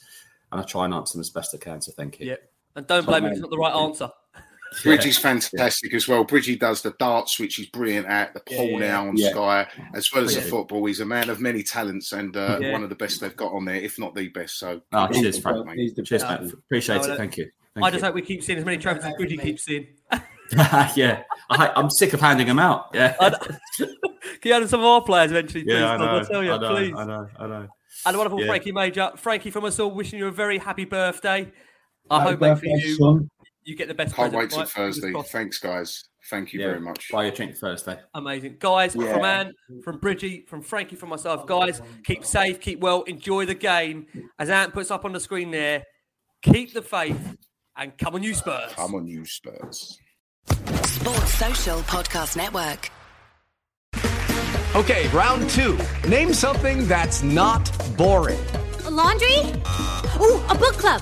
and I try and answer them as best I can. So thank you. Yeah. And don't blame me if it's not the right answer. Bridgie's fantastic as well. Bridgie does the darts, which he's brilliant at, the pool Yeah. now on Yeah. Sky, as well as the football. He's a man of many talents and uh, Yeah. one of the best they've got on there, if not the best. So, Oh, He's cheers, the Frank. mate. he's the Cheers, best. mate. Appreciate No, it. Thank you. Thank I you. just hope we keep seeing as many trophies as Bridgie keeps seeing. yeah, I, I'm sick of handing them out. Yeah, I know. Can you add some of our players eventually, please? yeah, I Tom? know. I tell you, I know, please. I know. I know. And a wonderful Yeah. Frankie Major. Frankie from us all, wishing you a very happy birthday. I Happy hope, mate, for you, son. you get the best can't present. wait till Thursday. Thanks, guys. Thank you Yeah, very much. Buy your drink Thursday. Amazing. Guys, Yeah. from Anne, from Bridgie, from Frankie, from myself, guys, keep safe, keep well, enjoy the game. As Ant puts up on the screen there, keep the faith and come on, you Spurs. Come on, you Spurs. Sports Social Podcast Network. Okay, round two. Name something that's not boring. A laundry? Ooh, a book club.